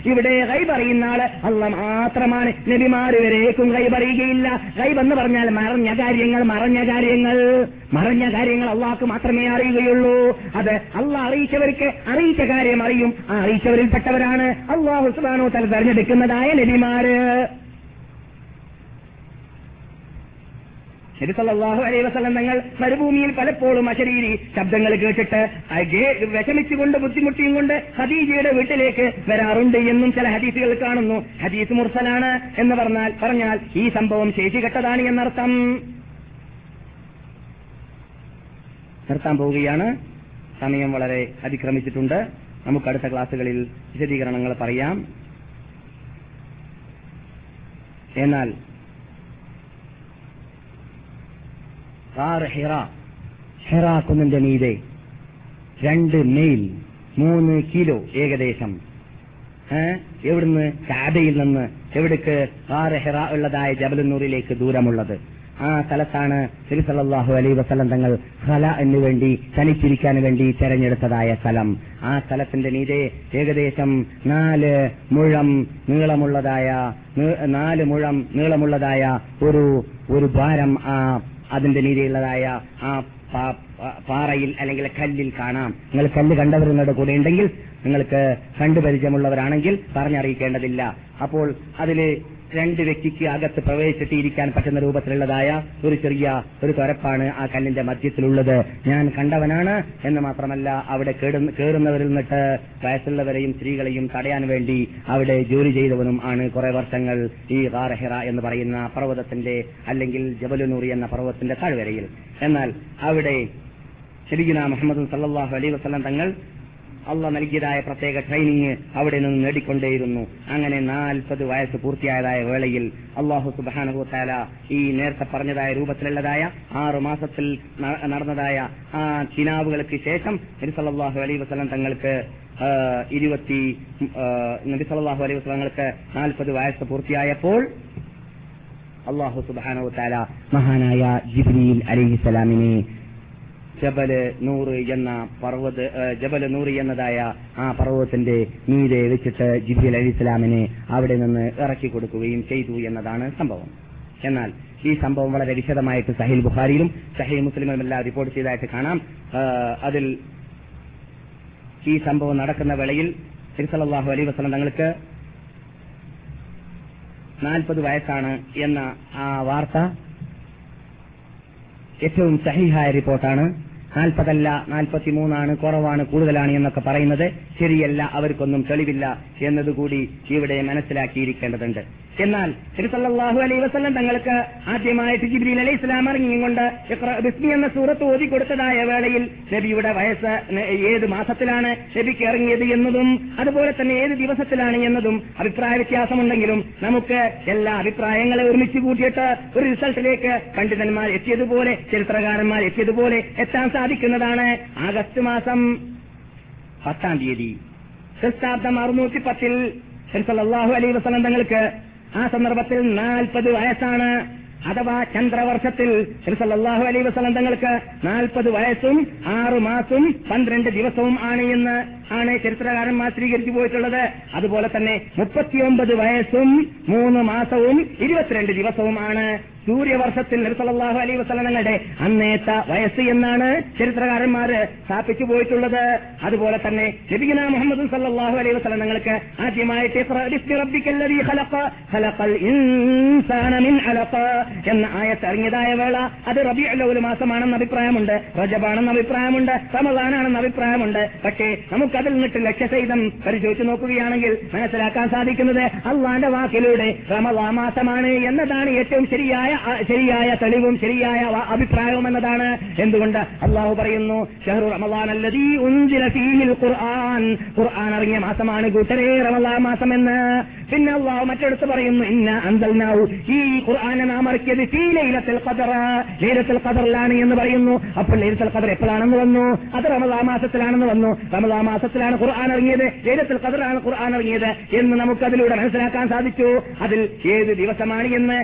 ഇവിടെ കൈ പറയുന്ന ആൾ അല്ല മാത്രമാണ്. നബിമാര് വരേക്കും കൈ പറയുകയില്ല കൈബ് എന്ന് പറഞ്ഞാൽ മറഞ്ഞ കാര്യങ്ങൾ മറഞ്ഞ കാര്യങ്ങൾ. മറഞ്ഞ കാര്യങ്ങൾ അള്ളാഹ്ക്ക് മാത്രമേ അറിയുകയുള്ളൂ. അത് അള്ളാഹ് അറിയിച്ചവർക്ക് അറിയിച്ച കാര്യം അറിയും. ആ അറിയിച്ചവരിൽപ്പെട്ടവരാണ്. അള്ളാഹു സുബാനോ തല തെരഞ്ഞെടുക്കുന്നതായ നബിമാര്. നബിസല്ലാഹു അലൈ വസല്ലം തങ്ങൾ മരുഭൂമിയിൽ പലപ്പോഴും അശരീരി ശബ്ദങ്ങൾ കേട്ടിട്ട് വിഷമിച്ചുകൊണ്ട് ബുദ്ധിമുട്ടിയും കൊണ്ട് ഹദീജയുടെ വീട്ടിലേക്ക് വരാറുണ്ട് എന്നും ചില ഹദീസുകൾ കാണുന്നു. ഹദീസ് മുർസലാണ് എന്ന് പറഞ്ഞാൽ പറഞ്ഞാൽ ഈ സംഭവം ശേഷി കെട്ടതാണ് എന്നർത്ഥം. നിർത്താൻ പോവുകയാണ്. സമയം വളരെ അതിക്രമിച്ചിട്ടുണ്ട്. നമുക്ക് അടുത്ത ക്ലാസ്സുകളിൽ വിശദീകരണങ്ങൾ പറയാം. എന്നാൽ ഹിറ. ഹിറ കുന്നിന്റെ മീതെ. രണ്ട് മെയിൽ മൂന്ന് കിലോ ഏകദേശം? എവിടുന്ന്? കാബയിൽ നിന്ന് എവിടേക്ക്? ആറ് ഹിറ ഉള്ളതായ ജബലുന്നൂറിലേക്ക് ദൂരമുള്ളത്. ആ സ്ഥലത്താണ് ശ്രീസലാഹു അലൈ വസലം തങ്ങൾ ഹല എന്നു വേണ്ടി തനിച്ചിരിക്കാൻ വേണ്ടി തെരഞ്ഞെടുത്തതായ സ്ഥലം. ആ സ്ഥലത്തിന്റെ മീതെ ഏകദേശം നാല് മുഴം നീളമുള്ളതായ നാല് മുഴം നീളമുള്ളതായ ഒരു ഒരു ഭാരം ആ അതിന്റെ മീതെയുള്ളതായ ആ പാറയിൽ അല്ലെങ്കിൽ കല്ലിൽ കാണാം. നിങ്ങൾ കല്ല് കണ്ടവർ നിങ്ങളുടെ കൂടെ ഉണ്ടെങ്കിൽ നിങ്ങൾക്ക് കണ്ടുപരിചയമുള്ളവരാണെങ്കിൽ പറഞ്ഞറിയിക്കേണ്ടതില്ല. അപ്പോൾ അതിൽ രണ്ട് വ്യക്തിക്ക് അകത്ത് പ്രവേശിച്ചിട്ടിരിക്കാൻ പറ്റുന്ന രൂപത്തിലുള്ളതായ ഒരു ചെറിയ ഒരു തുരപ്പാണ് ആ കല്ലിന്റെ മധ്യത്തിലുള്ളത്. ഞാൻ കണ്ടവനാണ് എന്ന് മാത്രമല്ല അവിടെ കേറുന്നവരിൽ നിന്നിട്ട് വയസ്സുള്ളവരെയും സ്ത്രീകളെയും തടയാൻ വേണ്ടി അവിടെ ജോലി ചെയ്തവനും ആണ് കുറെ വർഷങ്ങൾ ഈ റാറഹിറ എന്ന് പറയുന്ന പർവതത്തിന്റെ അല്ലെങ്കിൽ ജബലുനൂറി എന്ന പർവതത്തിന്റെ താഴ്വരയിൽ. എന്നാൽ അവിടെ ശരിഗിന മുഹമ്മദ് സല്ലാഹു അലൈ വസ്ലം തങ്ങൾ അള്ള നൽകിയതായ പ്രത്യേക ട്രെയിനിങ് അവിടെ നിന്ന് നേടിക്കൊണ്ടേയിരുന്നു. അങ്ങനെ നാൽപ്പത് വയസ്സ് പൂർത്തിയായതായ വേളയിൽ അള്ളാഹു സുബാനുഭൂത്താല ഈ നേരത്തെ പറഞ്ഞതായ രൂപത്തിലുള്ളതായ ആറു മാസത്തിൽ നടന്നതായ ആ ചിനാവുകൾക്ക് ശേഷം നബി അലൈ വസല്ലം തങ്ങൾക്ക് ഇരുപത്തി ആ, നബി സല്ലല്ലാഹു അലൈഹി വസല്ലം തങ്ങൾക്ക് നാൽപ്പത് വയസ്സ് പൂർത്തിയായപ്പോൾ അള്ളാഹു സുബാനുഭൂത്താല മഹാനായ ജിബ്രീൽ അലൈഹിസ്സലാമിനെ ജബൽ നൂറ് എന്ന പർവത ജബൽ നൂറ് എന്നതായ ആ പർവതത്തിന്റെ മീതെ വെച്ചിട്ട് ജിബ്രീൽ അലി ഇസ്ലാമിനെ അവിടെ നിന്ന് ഇറക്കി കൊടുക്കുകയും ചെയ്തു എന്നതാണ് സംഭവം. എന്നാൽ ഈ സംഭവം വളരെ വിശദമായിട്ട് സഹീൽ ബുഖാരിയിലും സഹീൽ മുസ്ലിമിലും എല്ലാം റിപ്പോർട്ട് ചെയ്തതായിട്ട് കാണാം. അതിൽ ഈ സംഭവം നടക്കുന്ന വേളയിൽ തിരുസലാഹു അലൈ വസ്ലം തങ്ങൾക്ക് നാൽപ്പത് വയസ്സാണ് എന്ന ആ വാർത്ത ഏറ്റവും സഹിഹായ റിപ്പോർട്ടാണ്. നാൽപ്പതല്ല നാൽപ്പത്തിമൂന്നാണ് കുറവാണ് കൂടുതലാണ് എന്നൊക്കെ പറയുന്നത്. ശരിയല്ല അവർക്കൊന്നും തെളിവില്ല എന്നതുകൂടി ഇവിടെ മനസ്സിലാക്കിയിരിക്കേണ്ടതുണ്ട്. എന്നാൽ തിരുസല്ലാഹു അലൈ വസ്ലം തങ്ങൾക്ക് ആദ്യമായിട്ട് ജിബ്രീൽ അലൈഹി ഇസ്ലാം ഇറങ്ങിക്കൊണ്ട് ബിസ്മി എന്ന സൂറത്ത് ഓതി കൊടുത്തതായ വേളയിൽ നബിയുടെ വയസ്സ് ഏത് മാസത്തിലാണ് നബിക്ക് ഇറങ്ങിയത് എന്നതും അതുപോലെ തന്നെ ഏത് ദിവസത്തിലാണ് എന്നതും അഭിപ്രായ വ്യത്യാസമുണ്ടെങ്കിലും നമുക്ക് എല്ലാ അഭിപ്രായങ്ങളെ ഒരുമിച്ച് കൂട്ടിയിട്ട് ഒരു റിസൾട്ടിലേക്ക് പണ്ഡിതന്മാർ എത്തിയതുപോലെ ചരിത്രകാരന്മാർ എത്തിയതുപോലെ എത്താൻ സാധിക്കുന്നതാണ് ആഗസ്റ്റ് മാസം പത്താം തീയതി. ക്രിസ്താബ്ദം അറുന്നൂറ്റി പത്തിൽ അലൈഹി വസല്ലം തങ്ങൾക്ക് ആ സന്ദർഭത്തിൽ നാൽപ്പത് വയസ്സാണ്. അഥവാ ചന്ദ്രവർഷത്തിൽ ശ്രീസല്ലാഹു അലൈഹി വസല്ലം തങ്ങൾക്ക് നാൽപ്പത് വയസ്സും ആറു മാസവും പന്ത്രണ്ട് ദിവസവും ആണ് എന്ന്. ആണ് ചരിത്രകാരന്മാർ സ്വീകരിച്ചു പോയിട്ടുള്ളത്. അതുപോലെ തന്നെ മുപ്പത്തിയൊമ്പത് വയസ്സും മൂന്ന് മാസവും ഇരുപത്തിരണ്ട് ദിവസവുമാണ് സൂര്യവർഷത്തിൽ നിർത്തലാഹു അലൈ വസലങ്ങളുടെ അന്നേത്ത വയസ്സ് എന്നാണ് ചരിത്രകാരന്മാര് സ്ഥാപിച്ചു പോയിട്ടുള്ളത്. അതുപോലെ തന്നെ ലബിഗന മുഹമ്മദ് സല്ലാഹു അലൈ വസലങ്ങൾക്ക് ആദ്യമായിട്ട് എന്ന ആയത്ത് ഇറങ്ങിയതായ വേള. അത് റബീഉൽ അവ്വൽ മാസമാണെന്ന് അഭിപ്രായമുണ്ട് റജബാണെന്ന് അഭിപ്രായമുണ്ട് റമദാനാണെന്ന് അഭിപ്രായമുണ്ട്. പക്ഷേ നമുക്കതിൽ നിന്നിട്ട് ലക്ഷ്യസഹിതം പരിശോധിച്ചു നോക്കുകയാണെങ്കിൽ മനസ്സിലാക്കാൻ സാധിക്കുന്നത് അള്ളാന്റെ വാക്കിലൂടെ ക്രമവാമാസമാണ് മാസമാണ് എന്നതാണ് ഏറ്റവും ശരിയായ ശരിയായ തെളിവും ശരിയായ അഭിപ്രായവും എന്നതാണ്. എന്തുകൊണ്ട്? അള്ളാഹു പറയുന്നു ഷഹറു റമദാൻ അല്ലതീ ഫീഹിൽ ഖുർആൻ. ഖുർആൻ ഇറങ്ങിയ മാസമാണ് കൂട്ടരേ റമദാൻ മാസം എന്ന്. പിന്നെ അള്ളാഹു മറ്റെടുത്ത് പറയുന്നു ഇന്ന അന്തൽനാവു ഈ ഖുർആനെ നാം ഇറക്കിയത് ഫീ ലൈലത്തുൽ ഖദർ ലൈലത്തുൽ ഖദറിലാണ് എന്ന് പറയുന്നു. അപ്പോൾ ലൈലത്തുൽ ഖദർ എപ്പോഴാണെന്ന് വന്നു? അത് റമദാ മാസത്തിലാണെന്ന് വന്നു. റമദാ മാസത്തിലാണ് ഖുർആൻ ഇറങ്ങിയത് ലൈലത്തുൽ ഖദറാണ് ഖുർആൻ ഇറങ്ങിയത് എന്ന് നമുക്ക് അതിലൂടെ മനസ്സിലാക്കാൻ സാധിച്ചു. അതിൽ ഏത് ദിവസമാണ് എന്ന്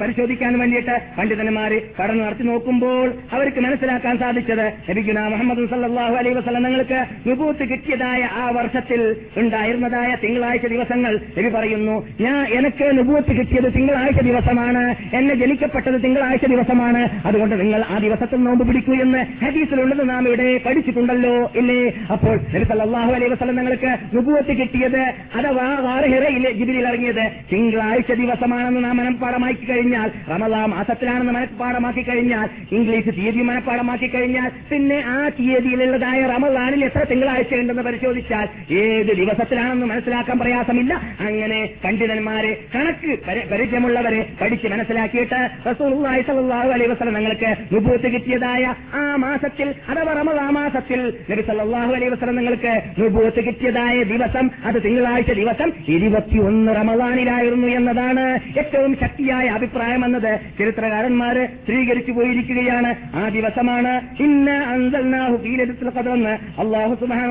പരിശോധിക്കാൻ വേണ്ടിയിട്ട് പണ്ഡിതന്മാര് പഠനം നടത്തി നോക്കുമ്പോൾ അവർക്ക് മനസ്സിലാക്കാൻ സാധിച്ചത് ലഭിക്കുന്ന മുഹമ്മദ് സല്ലാഹു അലൈ വസ്ലം നിങ്ങൾക്ക് വിഭൂത്ത് കിട്ടിയതായ ആ വർഷത്തിൽ ഉണ്ടായിരുന്നതായ തിങ്കളാഴ്ച ദിവസങ്ങൾ നബി പറയുന്നു ഞാൻ എനിക്ക് നുഭൂത്ത് കിട്ടിയത് തിങ്കളാഴ്ച ദിവസമാണ് എന്നെ ജനിക്കപ്പെട്ടത് തിങ്കളാഴ്ച ദിവസമാണ്. അതുകൊണ്ട് നിങ്ങൾ ആ ദിവസത്തിൽ നോമ്പ് പിടിക്കൂ എന്ന് ഹദീസിലുള്ളത് നാം ഇവിടെ പഠിച്ചിട്ടുണ്ടല്ലോ ഇല്ലേ? അപ്പോൾ അലൈ അലൈഹി വസല്ലം നിങ്ങൾക്ക് നുബുവത്ത് കിട്ടിയത് അഥവാ വാർഹിറയിൽ ജിബിരിൽ ഇറങ്ങിയത്. തിങ്കളാഴ്ച ദിവസമാണെന്ന് നാം മനഃപ്പാടമാക്കി കഴിഞ്ഞാൽ റമദാ മാസത്തിലാണെന്ന് മനഃപ്പാടമാക്കി കഴിഞ്ഞാൽ ഇംഗ്ലീഷ് തീയതി മനഃപ്പാടമാക്കി കഴിഞ്ഞാൽ പിന്നെ ആ തീയതിയിലുള്ളതായ റമദാനിൽ എത്ര തിങ്കളാഴ്ച ഉണ്ടെന്ന് പരിശോധിച്ചാൽ ഏത് ദിവസത്തിലാണെന്ന് മനസ്സിലാക്കാൻ പ്രയാസമില്ല. അങ്ങനെ പണ്ഡിതന്മാരെ കണക്ക് പരി- പരിചയമുള്ളവരെ പഠിച്ച് മനസ്സിലാക്കിയിട്ട് റസൂലുള്ളാഹി സ്വല്ലല്ലാഹു അലൈഹി വസല്ലം നിങ്ങൾക്ക് നുബൂത്ത് കിട്ടിയതായ ആ മാസത്തിൽ അഥവാ റമദാ മാസത്തിൽ നബി സല്ലല്ലാഹു അലൈഹി വസല്ലം നിങ്ങൾക്ക് നുബൂത്ത് കിട്ടിയതായ ദിവസം അത് തിങ്കളാഴ്ച ദിവസം ഇരുപത്തിയൊന്ന് റമദാനിലായിരുന്നു എന്നതാണ് ഏറ്റവും ശക്തിയായ അഭിപ്രായം എന്നത് ചരിത്രകാരന്മാര് സ്ഥിരീകരിച്ചു പോയിരിക്കുകയാണ്. ആ ദിവസമാണ്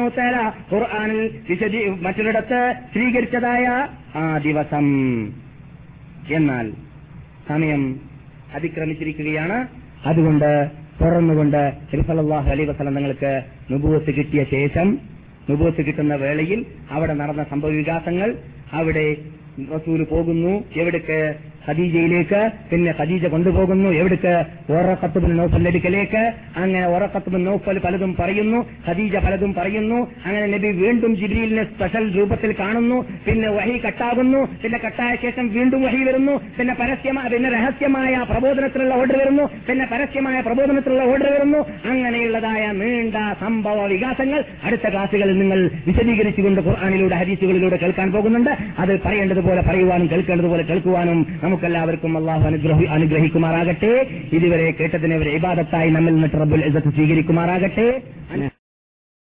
വതആല ഖുർആനിൽ മറ്റൊരിടത്ത് സ്ഥിരീകരിച്ചതായ ആ ദിവസം. എന്നാൽ സമയം അതിക്രമിച്ചിരിക്കുകയാണ്. അതുകൊണ്ട് തുറന്നുകൊണ്ട് സല്ലല്ലാഹു അലൈഹി വസല്ലം നിങ്ങൾക്ക് നുപൂത്ത് കിട്ടിയ ശേഷം നുബുവത്ത് കിട്ടുന്ന വേളയിൽ അവിടെ നടന്ന സംഭവ വികാസങ്ങൾ അവിടെ റസൂൽ പോകുന്നു. എവിടേക്ക് ഖദീജയിലേക്ക് പിന്നെ ഖദീജ കൊണ്ടുപോകുന്നു. എവിടേക്ക്? ഓറക്കത്തുബിൻ ലഭിക്കലേക്ക് അങ്ങനെ ഓറക്കത്തുബിൻ നൗഫൽ പലതും പറയുന്നു. ഖദീജ പലതും പറയുന്നു. അങ്ങനെ നബി വീണ്ടും ജിബ്രീലിനെ സ്പെഷ്യൽ രൂപത്തിൽ കാണുന്നു. പിന്നെ വഹി കട്ടാകുന്നു. പിന്നെ കട്ടായ ശേഷം വീണ്ടും വഹി വരുന്നു. പിന്നെ പരസ്യമായ പിന്നെ രഹസ്യമായ പ്രബോധനത്തിലുള്ള ഓർഡർ വരുന്നു. പിന്നെ പരസ്യമായ പ്രബോധനത്തിലുള്ള ഓർഡർ വരുന്നു. അങ്ങനെയുള്ളതായ നീണ്ട സംഭവ വികാസങ്ങൾ അടുത്ത ക്ലാസ്സുകളിൽ നിങ്ങൾ വിശദീകരിച്ചുകൊണ്ട് ഖുർആാനിലൂടെ ഹദീസുകളിലൂടെ കേൾക്കാൻ പോകുന്നുണ്ട്. അത് പറയേണ്ടതുപോലെ പറയുവാനും കേൾക്കേണ്ടതുപോലെ കേൾക്കുവാനും നമുക്കെല്ലാവർക്കും അള്ളാഹു അനുഗ്രഹി അനുഗ്രഹിക്കുമാറാകട്ടെ. ഇതുവരെ കേട്ടതിനെ ഇബാദത്തായി നമ്മിൽ നിന്ന് റബ്ബുൽ ഇസ്സത്ത് സ്വീകരിക്കുമാറാകട്ടെ.